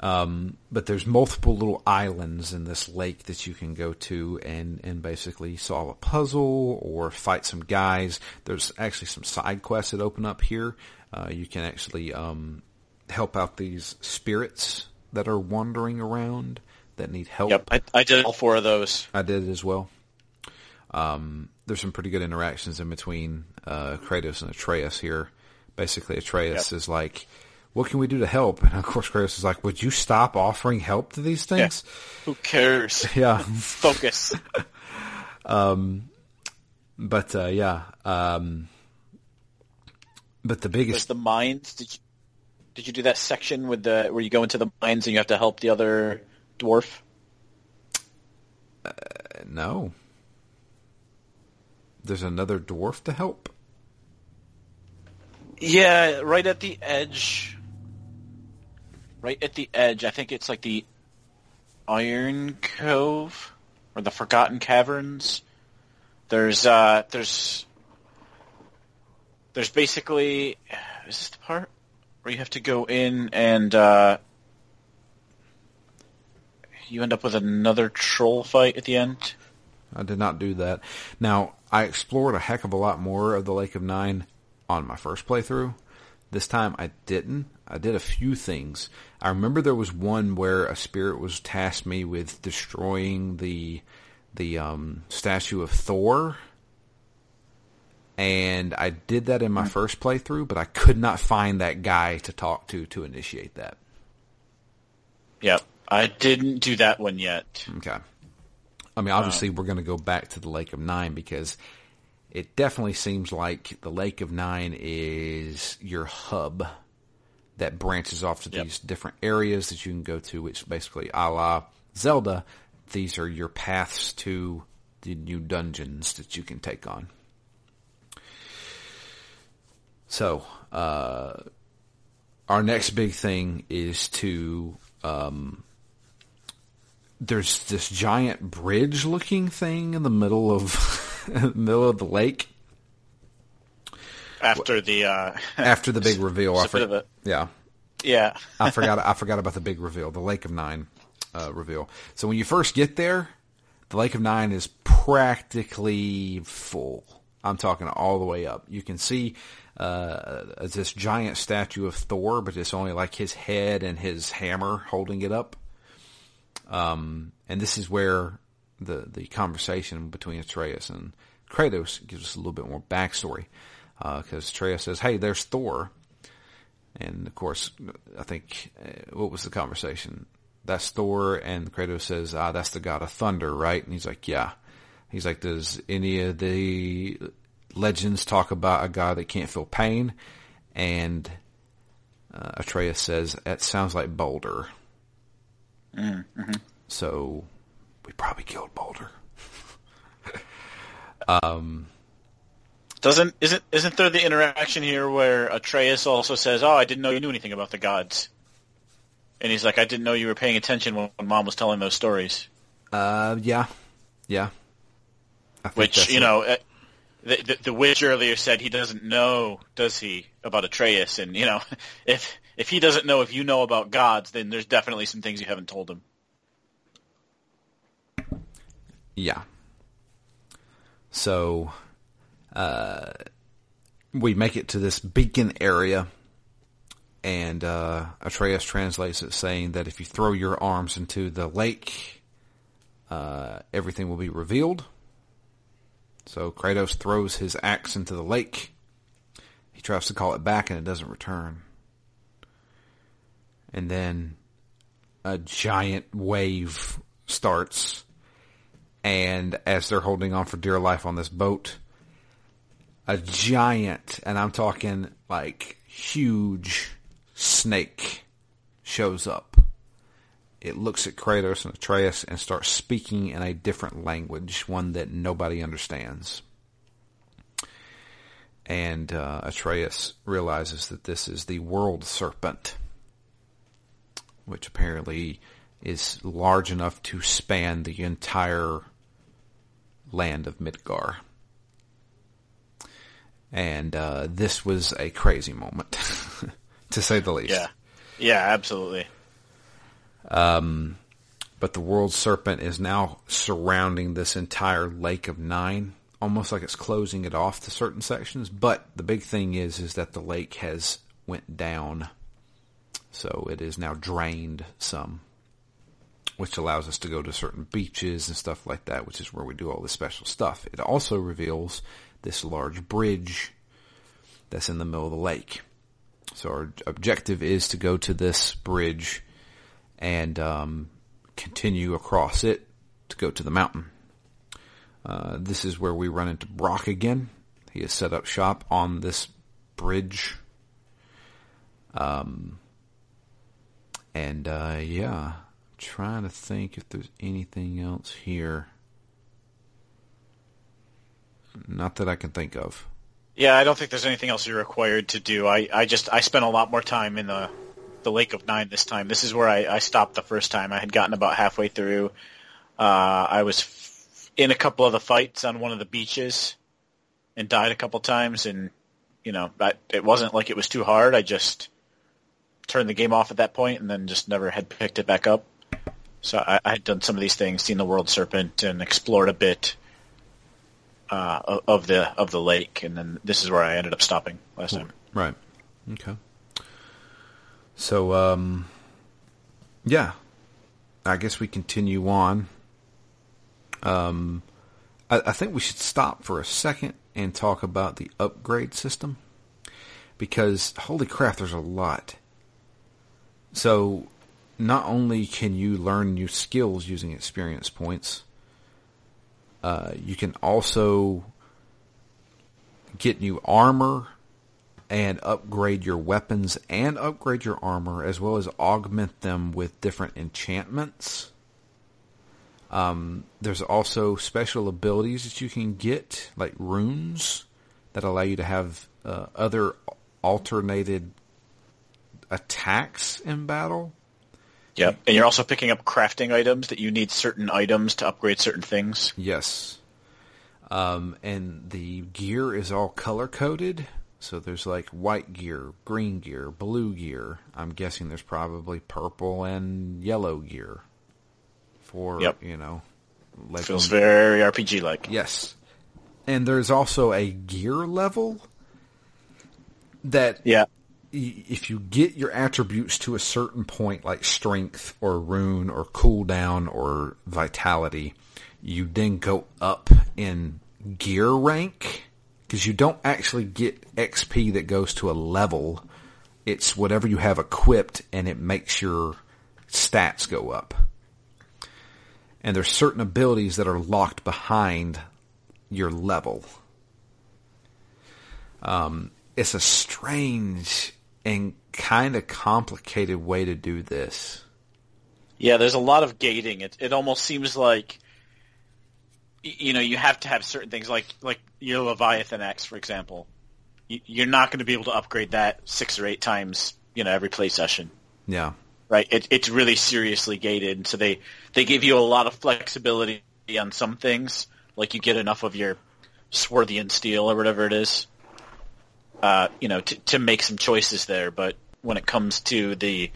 Um, but there's multiple little islands in this lake that you can go to and, and basically solve a puzzle or fight some guys. There's actually some side quests that open up here. Uh, you can actually, um, help out these spirits that are wandering around that need help. Yep, I, I did all four of those. I did as well. Um, there's some pretty good interactions in between uh, Kratos and Atreus here. Basically, Atreus Yep. is like, "What can we do to help?" And of course, Kratos is like, "Would you stop offering help to these things?" Who cares? Yeah, Focus. um, but uh, yeah, um, but the biggest the mines. Did you did you do that section with the where you go into the mines and you have to help the other dwarf? no, there's another dwarf to help. Yeah, right at the edge. Right at the edge. I think it's like the Iron Cove or the Forgotten Caverns. There's uh there's there's basically is this the part where you have to go in and uh you end up with another troll fight at the end? I did not do that. Now, I explored a heck of a lot more of the Lake of Nine on my first playthrough. This time I didn't. I did a few things. I remember there was one where a spirit was tasked me with destroying the the um, statue of Thor. And I did that in my first playthrough, but I could not find that guy to talk to to initiate that. Yep. I didn't do that one yet. Okay. I mean, obviously, we're going to go back to the Lake of Nine because it definitely seems like the Lake of Nine is your hub that branches off to Yep. these different areas that you can go to, which basically, a la Zelda, these are your paths to the new dungeons that you can take on. So, uh, our next big thing is to um, there's this giant bridge looking thing in the middle of middle of the lake After the uh after the big reveal. I It's a bit of for- yeah, yeah. I forgot. I forgot about the big reveal, the Lake of Nine uh, reveal. So when you first get there, the Lake of Nine is practically full. I'm talking all the way up. You can see uh, this giant statue of Thor, but it's only like his head and his hammer holding it up. Um, and this is where the the conversation between Atreus and Kratos gives us a little bit more backstory. Because Atreus says, "Hey, there's Thor," and of course, I think uh, what was the conversation? That's Thor, and Kratos says, "Ah, that's the god of thunder, right?" And he's like, "Yeah." He's like, "Does any of the legends talk about a god that can't feel pain?" and uh, Atreus says, that sounds like Baldur." Mm-hmm. So we probably killed Baldur. um, doesn't isn't isn't there the interaction here where Atreus also says, "Oh, I didn't know you knew anything about the gods," and he's like, "I didn't know you were paying attention when, when Mom was telling those stories." Uh, yeah, yeah. Which you it. know, the, the, the witch earlier said he doesn't know, does he, about Atreus? And you know, if if he doesn't know if you know about gods, then there's definitely some things you haven't told him. Yeah. So, uh, we make it to this beacon area, and uh, Atreus translates it saying that if you throw your arms into the lake, uh, everything will be revealed. So Kratos throws his axe into the lake. He tries to call it back and it doesn't return. And then a giant wave starts. And as they're holding on for dear life on this boat, a giant, and I'm talking like huge snake shows up. It looks at Kratos and Atreus and starts speaking in a different language, one that nobody understands. And uh, Atreus realizes that this is the world serpent, which apparently is large enough to span the entire land of Midgar. And uh, this was a crazy moment, to say the least. Yeah, yeah, absolutely. Um, but the world serpent is now surrounding this entire lake of nine, almost like it's closing it off to certain sections. But the big thing is, is that the lake has went down, so it is now drained some, which allows us to go to certain beaches and stuff like that, which is where we do all this special stuff. It also reveals this large bridge that's in the middle of the lake. So our objective is to go to this bridge and um, continue across it to go to the mountain. Uh, this is where we run into Brok again. He has set up shop on this bridge. Um, and uh, yeah, trying to think if there's anything else here. Not that I can think of. Yeah, I don't think there's anything else you're required to do. I, I just I spent a lot more time in the the Lake of Nine this time. This is where I, I stopped the first time. I had gotten about halfway through. Uh, I was f- in a couple of the fights on one of the beaches and died a couple times, and you know, I, it wasn't like it was too hard. I just turned the game off at that point, and then just never had picked it back up. So I, I had done some of these things, seen the World Serpent, and explored a bit uh, of the of the lake, and then this is where I ended up stopping last time. Right. Okay. So, um, yeah, I guess we continue on. Um, I, I think we should stop for a second and talk about the upgrade system because holy crap, there's a lot. So, not only can you learn new skills using experience points, uh, you can also get new armor and upgrade your weapons and upgrade your armor as well as augment them with different enchantments. Um, there's also special abilities that you can get, like runes, that allow you to have uh, other alternated attacks in battle. Yep, and you're also picking up crafting items that you need certain items to upgrade certain things. Yes. Um, and the gear is all color coded, so there's like white gear, green gear, blue gear. I'm guessing there's probably purple and yellow gear for yep. you know. Like Feels very RPG like. Yes, and there's also a gear level that yeah. If you get your attributes to a certain point, like strength or rune or cooldown or vitality, you then go up in gear rank because you don't actually get XP that goes to a level. It's whatever you have equipped and it makes your stats go up. And there's certain abilities that are locked behind your level. Um, it's a strange and kind of complicated way to do this. Yeah, there's a lot of gating. It it almost seems like you know you have to have certain things like like your Leviathan Axe, for example. You're not going to be able to upgrade that six or eight times, you know, every play session. Yeah. Right. It, it's really seriously gated, so they they give you a lot of flexibility on some things. Like you get enough of your Swarthian steel or whatever it is, uh, you know, to to make some choices there. But when it comes to the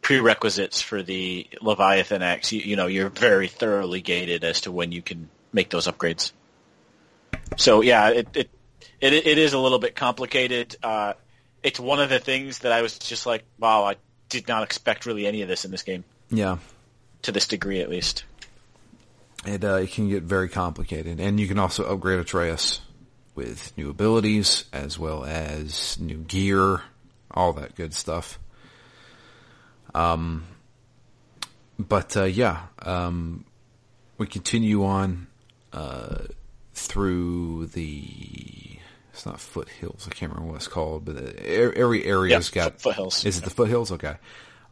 prerequisites for the Leviathan Axe, you, you know, you're very thoroughly gated as to when you can make those upgrades. So yeah, it it it, it is a little bit complicated. Uh, it's one of the things that I was just like, wow, I did not expect really any of this in this game. Yeah, to this degree at least. It uh, it can get very complicated, and you can also upgrade Atreus with new abilities as well as new gear, all that good stuff. Um, but uh, yeah, um, we continue on uh, through the. It's not foothills. I can't remember what it's called, but every area's yeah, got foothills. Is it the foothills? Okay.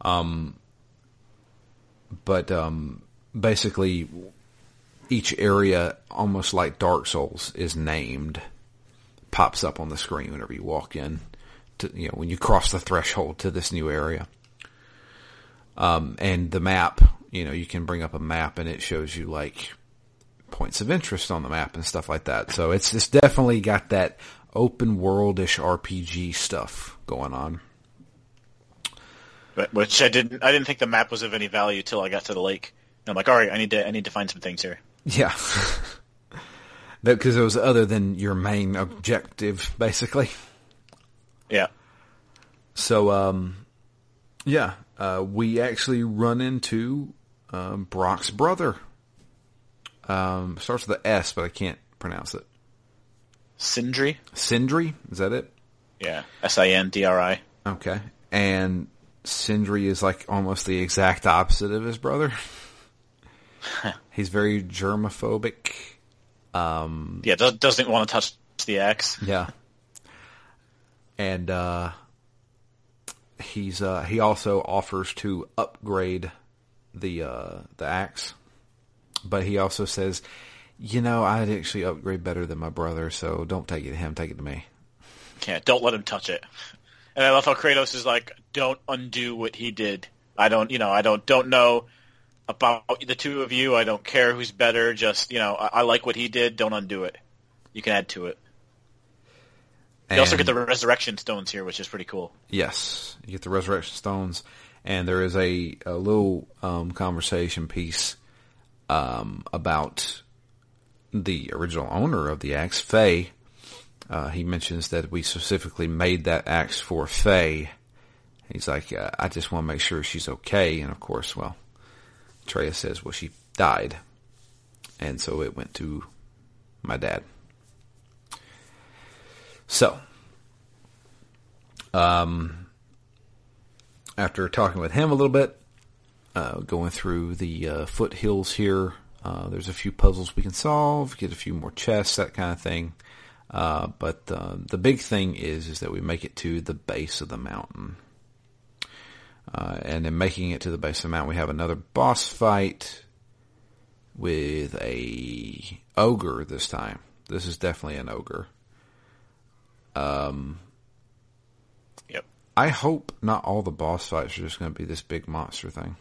Um, but um, basically, each area, almost like Dark Souls, is named. Pops up on the screen whenever you walk in. To, you know, when you cross the threshold to this new area. Um, and the map, you know, you can bring up a map and it shows you like points of interest on the map and stuff like that. So it's it's definitely got that open worldish RPG stuff going on. But, which I didn't I didn't think the map was of any value till I got to the lake. And I'm like, all right, I need to I need to find some things here. Yeah. Because it was other than your main objective, basically. Yeah. So, um, yeah, uh, we actually run into um, Brok's brother. Um, starts with the S, but I can't pronounce it. Sindri. Sindri, is that it? Yeah, S I N D R I. Okay, and Sindri is like almost the exact opposite of his brother. He's very germophobic. Um, yeah, does, doesn't want to touch the axe. Yeah, and uh, he's uh, he also offers to upgrade the uh, the axe, but he also says, you know, I'd actually upgrade better than my brother, so don't take it to him, take it to me. Yeah, don't let him touch it. And I love how Kratos is like, don't undo what he did. I don't, you know, I don't don't know about the two of you. I don't care who's better. Just you know, I, I like what he did. Don't undo it. You can add to it. You also get the resurrection stones here, which is pretty cool. Yes, you get the resurrection stones, and there is a, a little um, conversation piece um, about the original owner of the axe, Faye. Uh, he mentions that we specifically made that axe for Faye. He's like, uh, I just want to make sure she's okay, and of course, well, Atreus says, well, she died, and so it went to my dad. So, um, after talking with him a little bit, uh, going through the uh, foothills here, uh, there's a few puzzles we can solve, get a few more chests, that kind of thing. Uh, but uh, the big thing is is that we make it to the base of the mountain. Uh, and in making it to the base of the mountain, we have another boss fight with a ogre this time. This is definitely an ogre. Um, yep. I hope not all the boss fights are just going to be this big monster thing.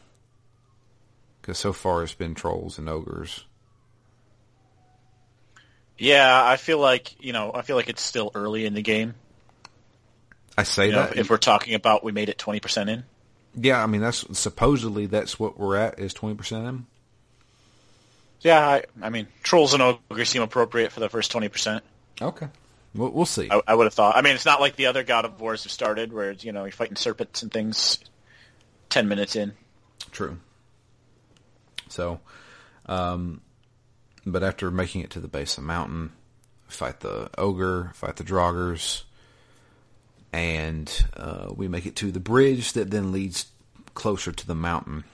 Because so far it's been trolls and ogres. Yeah, I feel like you know, I feel like it's still early in the game. I say you that know, if we're talking about we made it twenty percent in. Yeah, I mean that's supposedly that's what we're at is twenty percent in. Yeah, I, I mean trolls and ogres seem appropriate for the first twenty percent. Okay. We'll, we'll see. I, I, would have thought. I mean, it's not like the other God of Wars have started, where you know you're fighting serpents and things. Ten minutes in. True. So, um, but after making it to the base of the mountain, fight the ogre, fight the draugrs, and uh, we make it to the bridge that then leads closer to the mountain.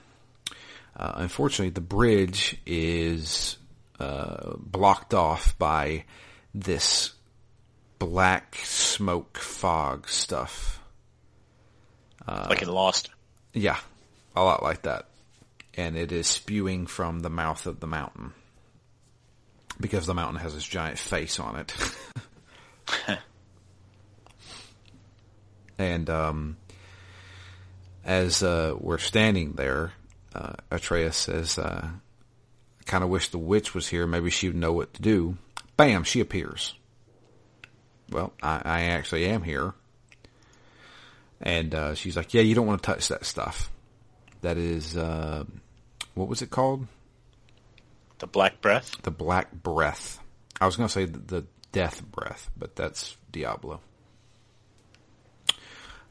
Uh, unfortunately, the bridge is uh, blocked off by this black smoke fog stuff. Uh like in Lost. Yeah, a lot like that. And it is spewing from the mouth of the mountain. Because the mountain has this giant face on it. and um, as uh, we're standing there, uh, Atreus says, uh, I kind of wish the witch was here. Maybe she would know what to do. Bam, she appears. Well, I, I actually am here. And uh, she's like, yeah, you don't want to touch that stuff. That is, uh, what was it called? The Black Breath. The Black Breath. I was going to say the, the Death Breath, but that's Diablo.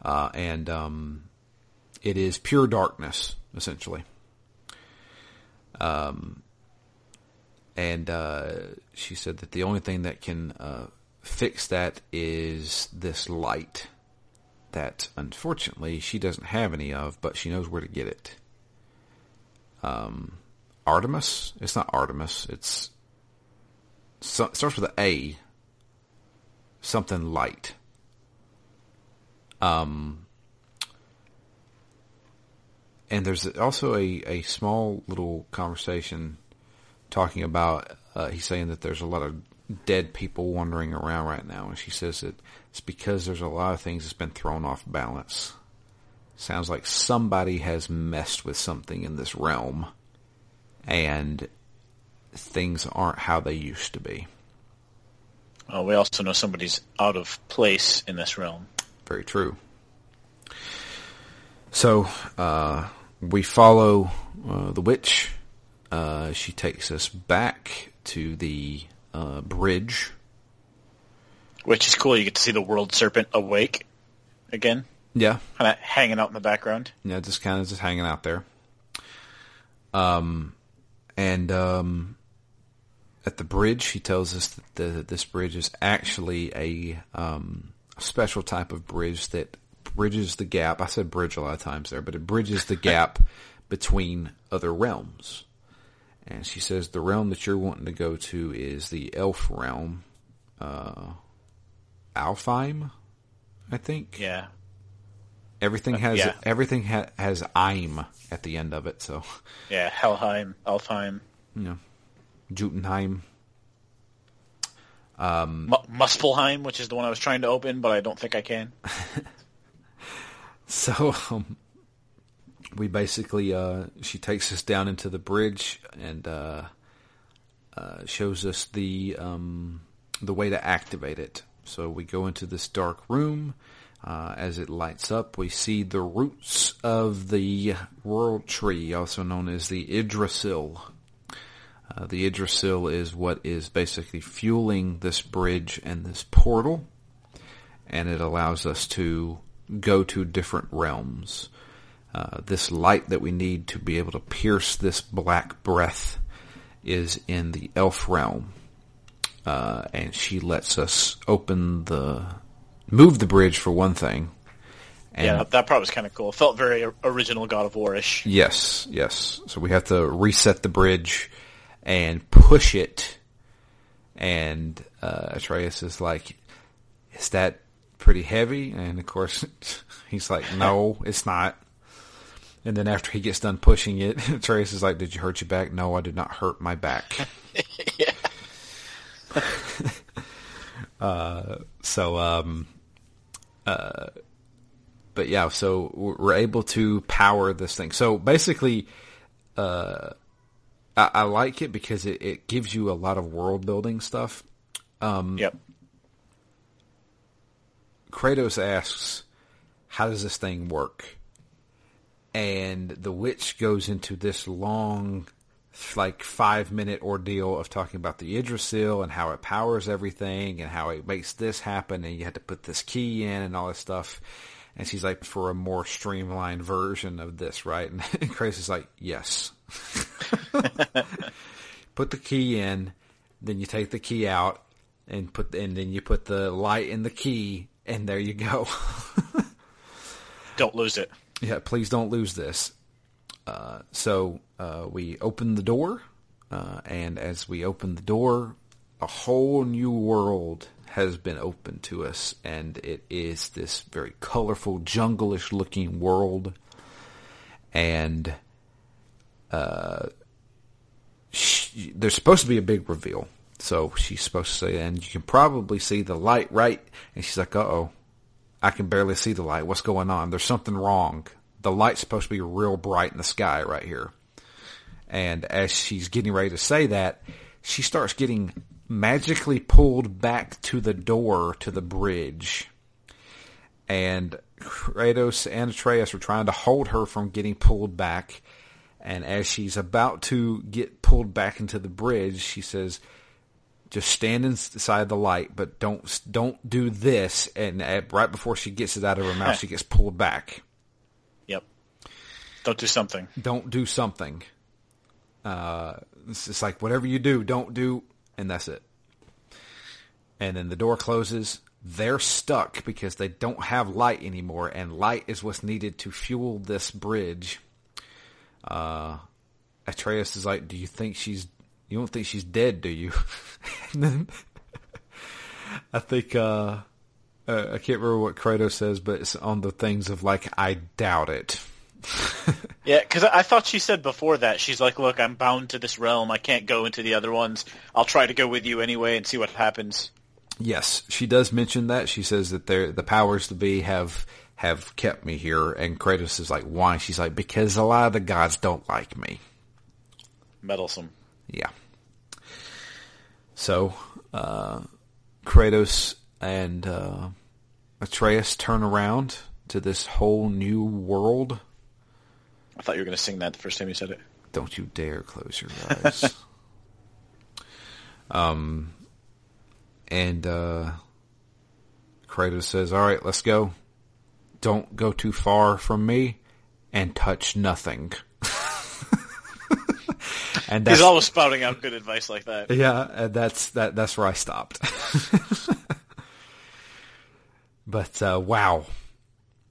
Uh, and um, it is pure darkness, essentially. Um, and uh, she said that the only thing that can uh, fix that is this light that unfortunately she doesn't have any of, but she knows where to get it. Um, Artemis? It's not Artemis. It's so, it starts with an A. Something light. Um, and there's also a, a small little conversation talking about, uh, he's saying that there's a lot of dead people wandering around right now. And she says that it's because there's a lot of things that's been thrown off balance. Sounds like somebody has messed with something in this realm and things aren't how they used to be. Oh, we also know somebody's out of place in this realm. Very true. So uh, we follow uh, the witch. Uh, she takes us back to the uh, bridge. Which is cool. You get to see the world serpent awake again, Yeah, kind of hanging out in the background. yeah, just kind of just hanging out there. Um, and um, at the bridge, he tells us that the, this bridge is actually a um, special type of bridge that bridges the gap. I said bridge a lot of times there, but it bridges the gap between other realms. And she says the realm that you're wanting to go to is the elf realm, uh, Alfheim, I think. Yeah. Everything has yeah. everything ha- has "im" at the end of it, so Yeah. Helheim, Alfheim, you know, Jotunheim. M- Muspelheim, which is the one I was trying to open, but I don't think I can. So um, we basically, uh, she takes us down into the bridge and uh, uh, shows us the um, the way to activate it. So we go into this dark room. Uh, as it lights up, we see the roots of the world tree, also known as the Yggdrasil. Uh, the Yggdrasil is what is basically fueling this bridge and this portal, and it allows us to go to different realms. Uh, this light that we need to be able to pierce this black breath is in the elf realm. Uh, and she lets us open the, move the bridge for one thing. And yeah, that, that part was kind of cool. It felt very original God of War-ish. Yes, yes. So we have to reset the bridge and push it. And uh, Atreus is like, "Is that pretty heavy?" And of course, he's like, "No, it's not." And then after he gets done pushing it, Atreus is like, "Did you hurt your back?" No, I did not hurt my back. yeah. uh, so, um, uh, but yeah, so we're able to power this thing. So basically, uh, I, I like it because it, it gives you a lot of world building stuff. Yep. Kratos asks, "How does this thing work?" And the witch goes into this long, like five minute ordeal of talking about the Yggdrasil and how it powers everything and how it makes this happen and you had to put this key in and all this stuff. And she's like, for a more streamlined version of this, right? And Kratos is like, yes. put the key in, then you take the key out and put, and then you put the light in the key and there you go. Don't lose it. yeah, please don't lose this. Uh, so uh, we open the door, uh, and as we open the door, a whole new world has been opened to us, and it is this very colorful, jungle-ish looking world. And uh, there's supposed to be a big reveal. So she's supposed to say, and you can probably see the light, right? And she's like, uh oh, I can barely see the light. What's going on? There's something wrong. The light's supposed to be real bright in the sky right here. And as she's getting ready to say that, she starts getting magically pulled back to the door to the bridge. And Kratos and Atreus are trying to hold her from getting pulled back. And as she's about to get pulled back into the bridge, she says, just stand inside the light, but don't don't do this. And at, right before she gets it out of her mouth, she gets pulled back. Don't do something. Don't do something. Uh, it's like whatever you do, don't do, and that's it. And then the door closes. They're stuck because they don't have light anymore, and light is what's needed to fuel this bridge. Uh, Atreus is like, "Do you think she's? You don't think she's dead, do you?" and then I think uh, uh, I can't remember what Kratos says, but it's on the things of like, "I doubt it." yeah, because I thought she said before that she's like, "Look, I'm bound to this realm. I can't go into the other ones. I'll try to go with you anyway and see what happens." Yes, she does mention that. She says that the powers to be have have kept me here, and Kratos is like, "Why?" She's like, "Because a lot of the gods don't like me." Meddlesome. Yeah. So, uh, Kratos and uh, Atreus turn around to this whole new world. I thought you were going to sing that the first time you said it. Don't you dare close your eyes. um, and uh, Kratos says, "All right, let's go. Don't go too far from me, and touch nothing." and he's always spouting out good advice like that. Yeah, and that's that. That's where I stopped. but uh, wow,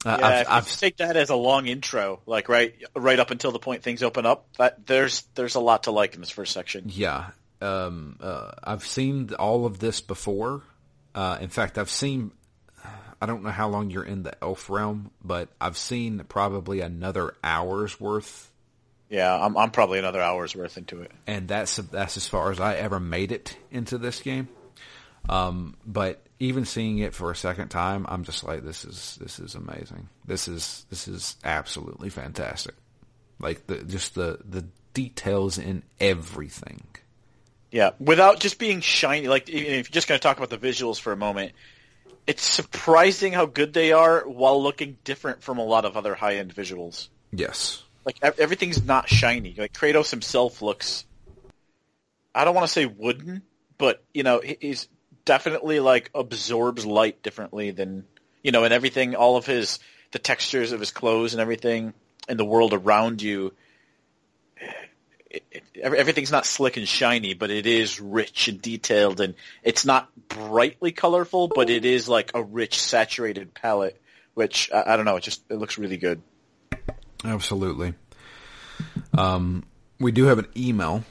uh, yeah, I've, I've take that as a long intro, like right, right up until the point things open up. That there's there's a lot to like in this first section. Yeah, um, uh, I've seen all of this before. Uh, in fact, I've seen. I don't know how long you're in the elf realm, but I've seen probably another hour's worth. Yeah, I'm I'm probably another hour's worth into it, and that's that's as far as I ever made it into this game. Um, but even seeing it for a second time, I'm just like, this is this is amazing. This is this is absolutely fantastic. Like the just the the details in everything. Yeah, without just being shiny. Like if you're just going to talk about the visuals for a moment, it's surprising how good they are while looking different from a lot of other high end visuals. Yes. Like everything's not shiny. Like Kratos himself looks. I don't want to say wooden, but you know he's definitely like absorbs light differently than you know, and everything. All of his the textures of his clothes and everything, and the world around you it, everything's not slick and shiny, but it is rich and detailed, and it's not brightly colorful, but it is like a rich, saturated palette. Which I, I don't know, it just it looks really good. Absolutely. Um, we do have an email,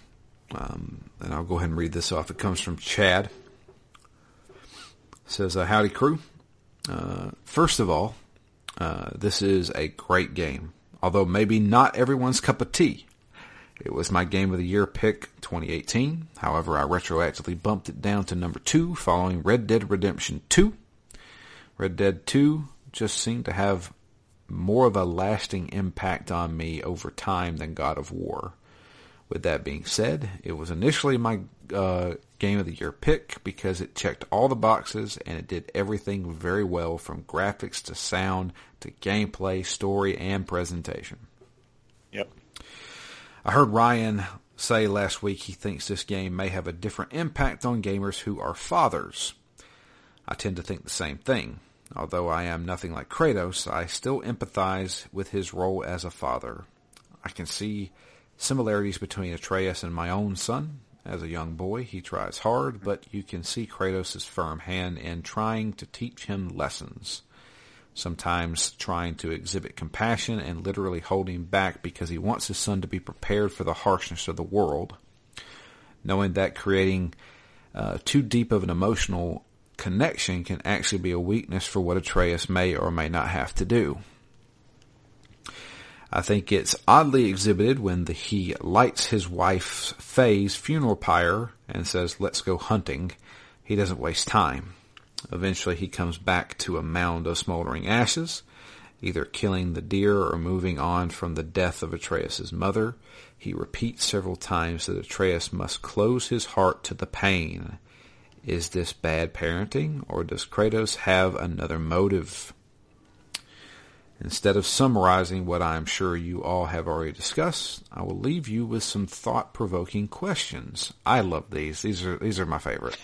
um, and I'll go ahead and read this off. It comes from Chad. Says, uh, "Howdy, crew. Uh, first of all, uh, this is a great game, although maybe not everyone's cup of tea." It was my game of the year pick 2018. However, I retroactively bumped it down to number two following Red Dead Redemption 2. Red Dead 2 just seemed to have more of a lasting impact on me over time than God of War. With that being said, it was initially my uh, game of the year pick because it checked all the boxes and it did everything very well from graphics to sound to gameplay, story, and presentation. Yep. I heard Ryan say last week he thinks this game may have a different impact on gamers who are fathers. I tend to think the same thing. Although I am nothing like Kratos, I still empathize with his role as a father. I can see similarities between Atreus and my own son. As a young boy, he tries hard, but you can see Kratos' firm hand in trying to teach him lessons sometimes trying to exhibit compassion and literally holding back because he wants his son to be prepared for the harshness of the world. Knowing that creating uh, too deep of an emotional connection can actually be a weakness for what Atreus may or may not have to do. I think it's oddly exhibited when the, he lights his wife Faye's funeral pyre and says, let's go hunting. He doesn't waste time. Eventually he comes back to a mound of smoldering ashes, either killing the deer or moving on from the death of Atreus' mother. He repeats several times that Atreus must close his heart to the pain. Is this bad parenting, or does Kratos have another motive? Instead of summarizing what I'm sure you all have already discussed, I will leave you with some thought-provoking questions. I love these. These are these are my favorite.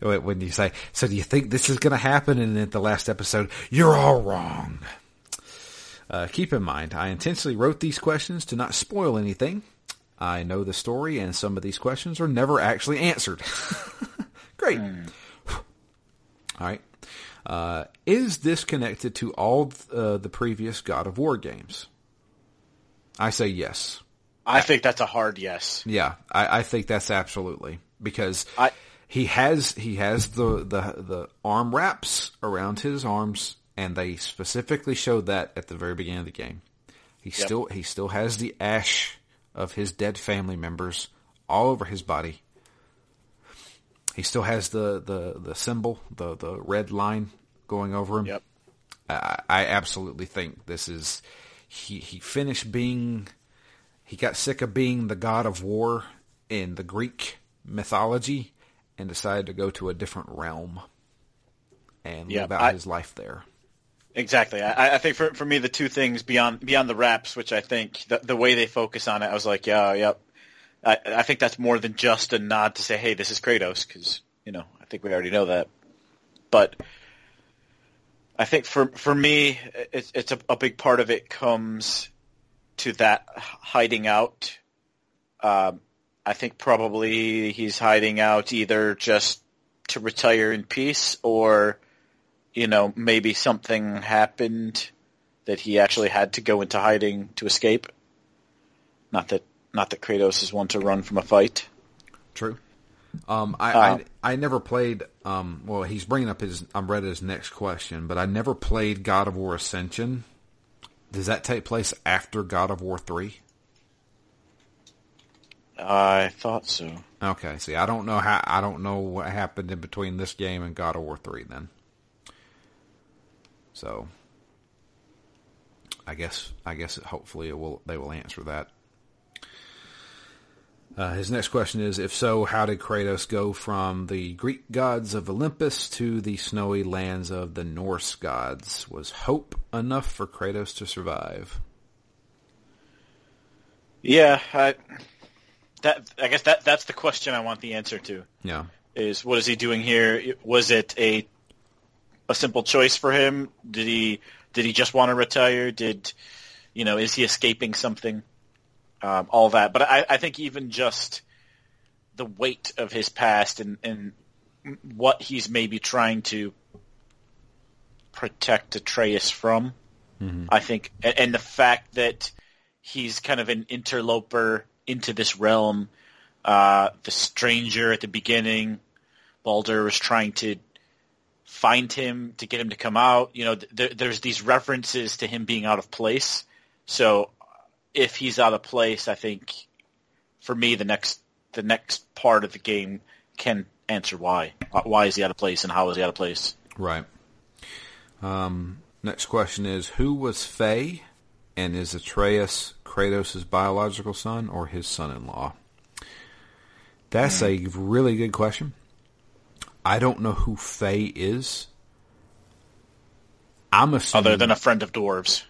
when you say, "So do you think this is going to happen?" and at the last episode, you're all wrong. Uh, keep in mind, I intentionally wrote these questions to not spoil anything. I know the story, and some of these questions are never actually answered. Great. Mm. All right. Uh, is this connected to all uh, the previous God of War games? I say yes. I think that's a hard yes. Yeah, I, I think that's absolutely because I, he has he has the, the the arm wraps around his arms, and they specifically showed that at the very beginning of the game. He yep. still he still has the ash of his dead family members all over his body. He still has the, the, the symbol, the, the red line going over him. Yep. I, I absolutely think this is he he finished being he got sick of being the god of war in the Greek mythology and decided to go to a different realm and yep, live out I, his life there. Exactly. I, I, think for for me the two things beyond beyond the wraps, which I think the, the way they focus on it, I was like, yeah, yep. I, I think that's more than just a nod to say, hey, this is Kratos, because you know I think we already know that. But I think for for me, it's it's a, a big part of it comes to that hiding out. Um, I think probably he's hiding out either just to retire in peace or you know, maybe something happened that he actually had to go into hiding to escape. Not that not that Kratos is one to run from a fight. True. Um, I, uh, I, I never played. Um, well, he's bringing up his. I'm read his next question, but I never played God of War Ascension. Does that take place after God of War three? I thought so. Okay. See, I don't know how. I don't know what happened in between this game and God of War three. Then. So I guess I guess hopefully it will they will answer that. Uh, his next question is, if so, how did Kratos go from the Greek gods of Olympus to the snowy lands of the Norse gods? Was hope enough for Kratos to survive? Yeah, I, that I guess that that's the question I want the answer to. Yeah, is what is he doing here? Was it a a simple choice for him? Did he did he just want to retire? Did you know? Is he escaping something? Um, all that, but I, I think even just the weight of his past and, and what he's maybe trying to protect Atreus from. Mm-hmm. I think, and the fact that he's kind of an interloper into this realm. Uh, the stranger at the beginning, Baldur was trying to find him to get him to come out. You know, there, there's these references to him being out of place. So if he's out of place, I think for me the next the next part of the game can answer why. Why is he out of place and how is he out of place? Right. Um, next question is who was Faye and is Atreus Kratos' biological son or his son-in-law? That's mm. a really good question. I don't know who Faye is. I'm assuming other than a friend of dwarves.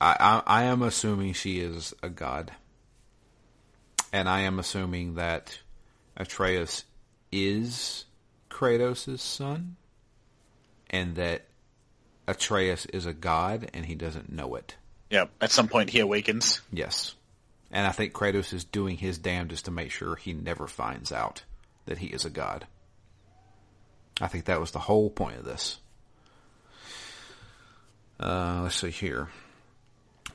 I, I, I am assuming she is a god, and I am assuming that Atreus is Kratos' son, and that Atreus is a god and he doesn't know it. Yeah, at some point he awakens. Yes. And I think Kratos is doing his damnedest to make sure he never finds out that he is a god. I think that was the whole point of this. Uh, let's see here.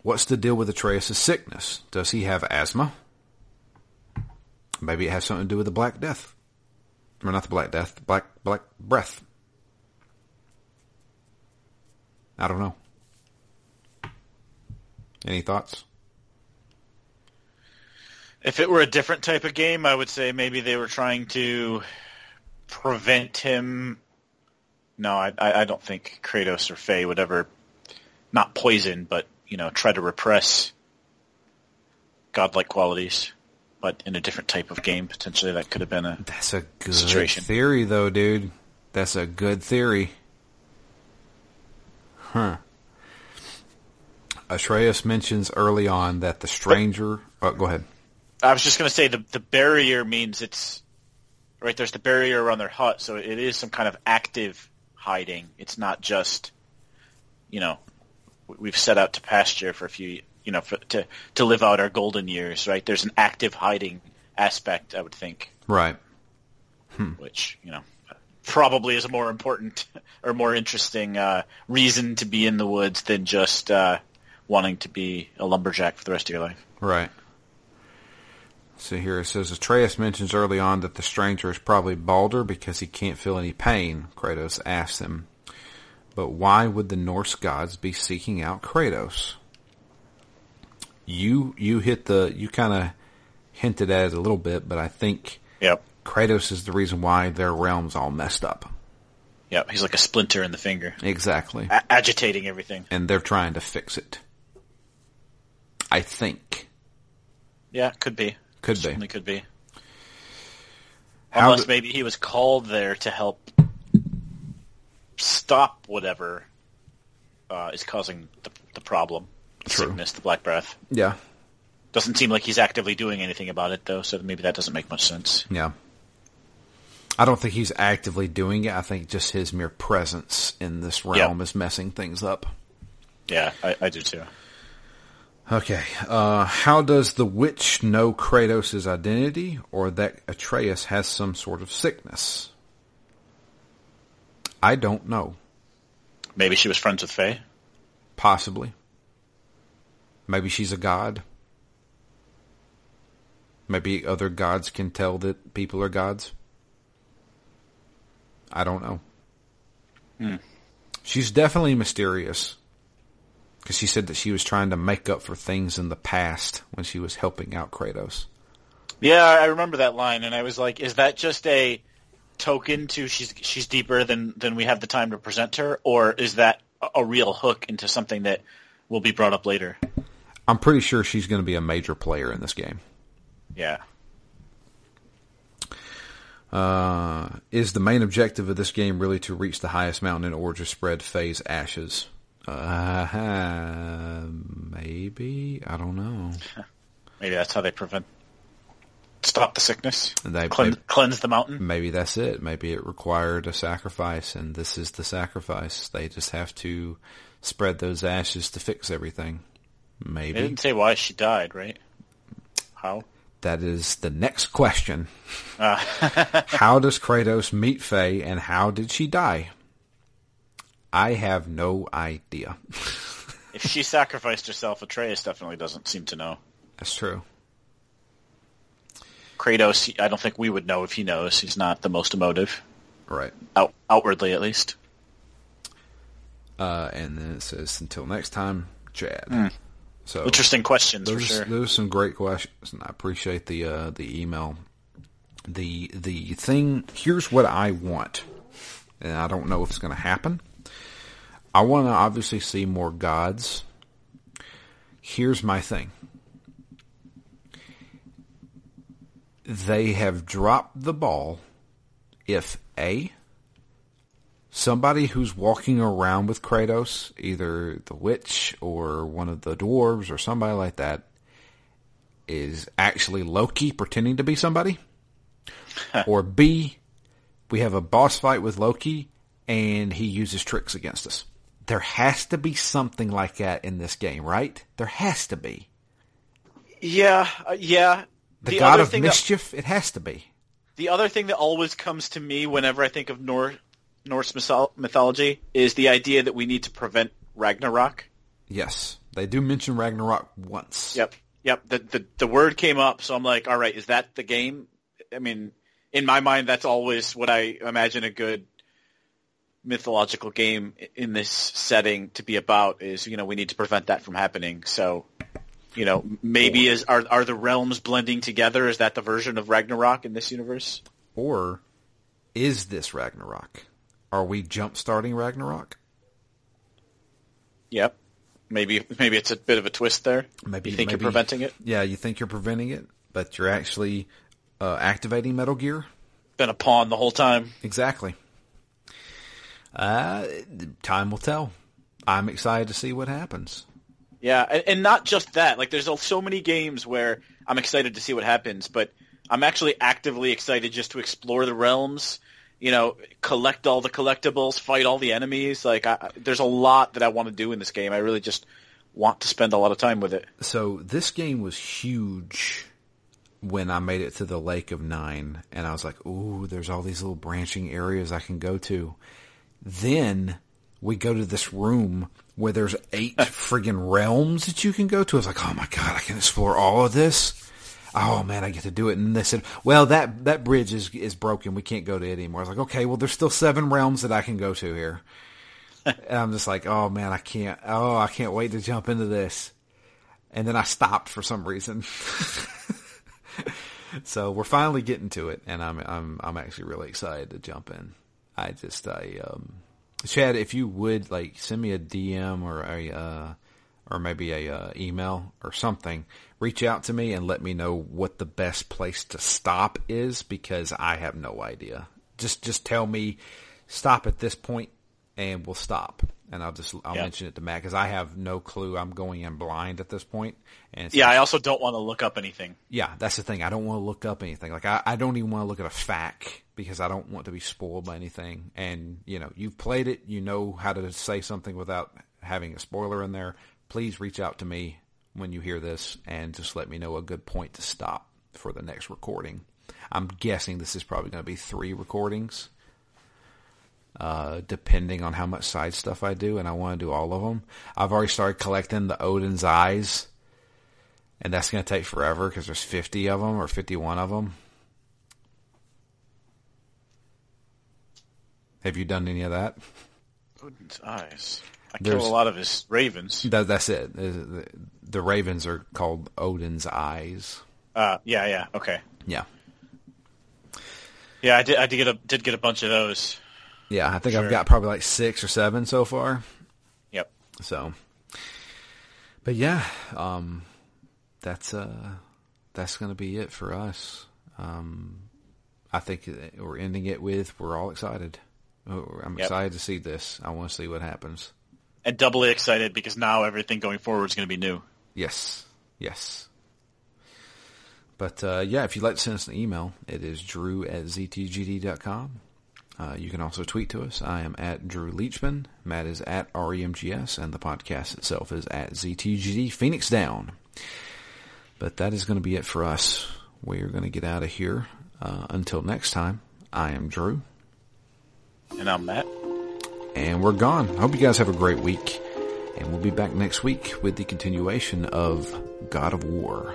What's the deal with Atreus' sickness? Does he have asthma? Maybe it has something to do with the Black Death. or not the Black Death, the Black Black Breath. I don't know. Any thoughts? If it were a different type of game, I would say maybe they were trying to prevent him. No, I, I don't think Kratos or Faye would ever, not poison, but you know, try to repress godlike qualities. But in a different type of game, potentially that could have been a That's a good Situation. theory, though, dude. That's a good theory. Huh. Atreus mentions early on that the stranger. Oh, go ahead. I was just going to say the the barrier means it's right. There's the barrier around their hut, so it is some kind of active hiding. It's not just you know we've set out to pasture for a few you know for, to to live out our golden years. Right. There's an active hiding aspect. I would think, Right. which you know probably is a more important or more interesting uh, reason to be in the woods than just uh, wanting to be a lumberjack for the rest of your life. Right. So here it says Atreus mentions early on that the stranger is probably Baldur because he can't feel any pain. Kratos asks him, but why would the Norse gods be seeking out Kratos? You you hit the you kind of hinted at it a little bit, but I think Yep. Kratos is the reason why their realm's all messed up. Yep. He's like a splinter in the finger. Exactly. a- agitating everything. And they're trying to fix it. I think. Yeah, could be. Could be. Certainly could be. How Unless do- maybe he was called there to help stop whatever uh, is causing the, the problem, the True. sickness, the black breath. Yeah. Doesn't seem like he's actively doing anything about it, though, so maybe that doesn't make much sense. Yeah. I don't think he's actively doing it. I think just his mere presence in this realm is messing things up. Yeah, I, I do too. Okay. Uh, how does the witch know Kratos' identity or that Atreus has some sort of sickness? I don't know. Maybe she was friends with Faye. Possibly. Maybe she's a god. Maybe other gods can tell that people are gods. I don't know. Hmm. She's definitely mysterious. Because she said that she was trying to make up for things in the past when she was helping out Kratos. Yeah, I remember that line, and I was like, "Is that just a token to she's she's deeper than than we have the time to present her, or is that a- real hook into something that will be brought up later?" I'm pretty sure she's going to be a major player in this game. Yeah, Uh, is the main objective of this game really to reach the highest mountain in order to spread Faye's ashes? Uh, maybe. I don't know. maybe that's how they prevent stop the sickness, And they, cleanse, they- cleanse the mountain. maybe that's it. Maybe it required a sacrifice, and this is the sacrifice. They just have to spread those ashes to fix everything. Maybe They didn't say why she died, right? How? that is the next question. Uh, how does Kratos meet Faye, and how did she die? I have no idea. if she sacrificed herself, Atreus definitely doesn't seem to know. That's true. Kratos, I don't think we would know if he knows. He's not the most emotive, Right. out, outwardly at least. Uh, and then it says, until next time, Chad. So Interesting questions for those, sure. those are some great questions, and I appreciate the uh, the email. The the thing here's what I want, and I don't know if it's going to happen. I want to obviously see more gods. Here's my thing. They have dropped the ball if A, somebody who's walking around with Kratos, either the witch or one of the dwarves or somebody like that, is actually Loki pretending to be somebody, or B, we have a boss fight with Loki and he uses tricks against us. There has to be something like that in this game, right? There has to be. Yeah, uh, yeah. The, god other of thing that- mischief, it has to be. the other thing that always comes to me whenever I think of Nor- Norse mythology is the idea that we need to prevent Ragnarok. Yes. They do mention Ragnarok once. Yep, yep. The the the word came up, so I'm like, all right, is that the game? I mean, in my mind, that's always what I imagine a good mythological game in this setting to be about. Is you know we need to prevent that from happening. So, you know, maybe is are are the realms blending together? Is that the version of Ragnarok in this universe? Or is this Ragnarok? Are we jump starting Ragnarok? Yep. Maybe maybe it's a bit of a twist there. Maybe you think maybe, you're preventing it. Yeah, you think you're preventing it, but you're actually uh, activating Metal Gear. Been a pawn the whole time. Exactly. Uh, time will tell. I'm excited to see what happens. Yeah, and, and not just that. Like, there's so many games where I'm excited to see what happens, but I'm actually actively excited just to explore the realms. You know, collect all the collectibles, fight all the enemies. Like, I, there's a lot that I want to do in this game. I really just want to spend a lot of time with it. So this game was huge when I made it to the Lake of Nine, and I was like, "Ooh, there's all these little branching areas I can go to." Then we go to this room where there's eight friggin' realms that you can go to. I was like, "Oh my god, I can explore all of this." Oh man, I get to do it. And they said, "Well, that that bridge is is broken. We can't go to it anymore." I was like, "Okay, well, there's still seven realms that I can go to here." and I'm just like, "Oh man, I can't. Oh, I can't wait to jump into this." And then I stopped for some reason. so we're finally getting to it, and I'm I'm I'm actually really excited to jump in. I just I um, Chad, if you would like send me a DM or a uh, or maybe a uh, email or something, reach out to me and let me know what the best place to stop is because I have no idea. Just just tell me stop at this point and we'll stop. And I'll just I'll Yeah. mention it to Matt because I have no clue. I'm going in blind at this point. And Yeah, I also don't want to look up anything. yeah, that's the thing. I don't want to look up anything. Like I, I don't even want to look at a fact because I don't want to be spoiled by anything. And you know, you've played it, you know how to say something without having a spoiler in there. Please reach out to me when you hear this and just let me know a good point to stop for the next recording. I'm guessing this is probably going to be three recordings, uh, depending on how much side stuff I do, and I want to do all of them. I've already started collecting the Odin's eyes and that's going to take forever because there's 50 of them or 51 of them. Have you done any of that? Odin's eyes. I There's- kill a lot of his ravens. that that's it. The, the ravens are called Odin's eyes. Uh, yeah, yeah, okay. Yeah. Yeah, I did. I did get a did get a bunch of those. Yeah, I think Sure. I've got probably like six or seven so far. Yep. So, but yeah, um, that's uh, that's gonna be it for us. Um, I think we're ending it with we're all excited. Oh, I'm Yep. excited to see this. I want to see what happens. And doubly excited because now everything going forward is going to be new. Yes, yes. But uh, yeah, if you'd like to send us an email, it is drew at ztgd.com. Uh, you can also tweet to us. I am at Drew Leachman. Matt is at REMGS, and the podcast itself is at ZTGD Phoenix Down. But that is going to be it for us. We are going to get out of here. Uh, until next time, I am Drew, And I'm Matt. and we're gone. I hope you guys have a great week, and we'll be back next week with the continuation of God of War.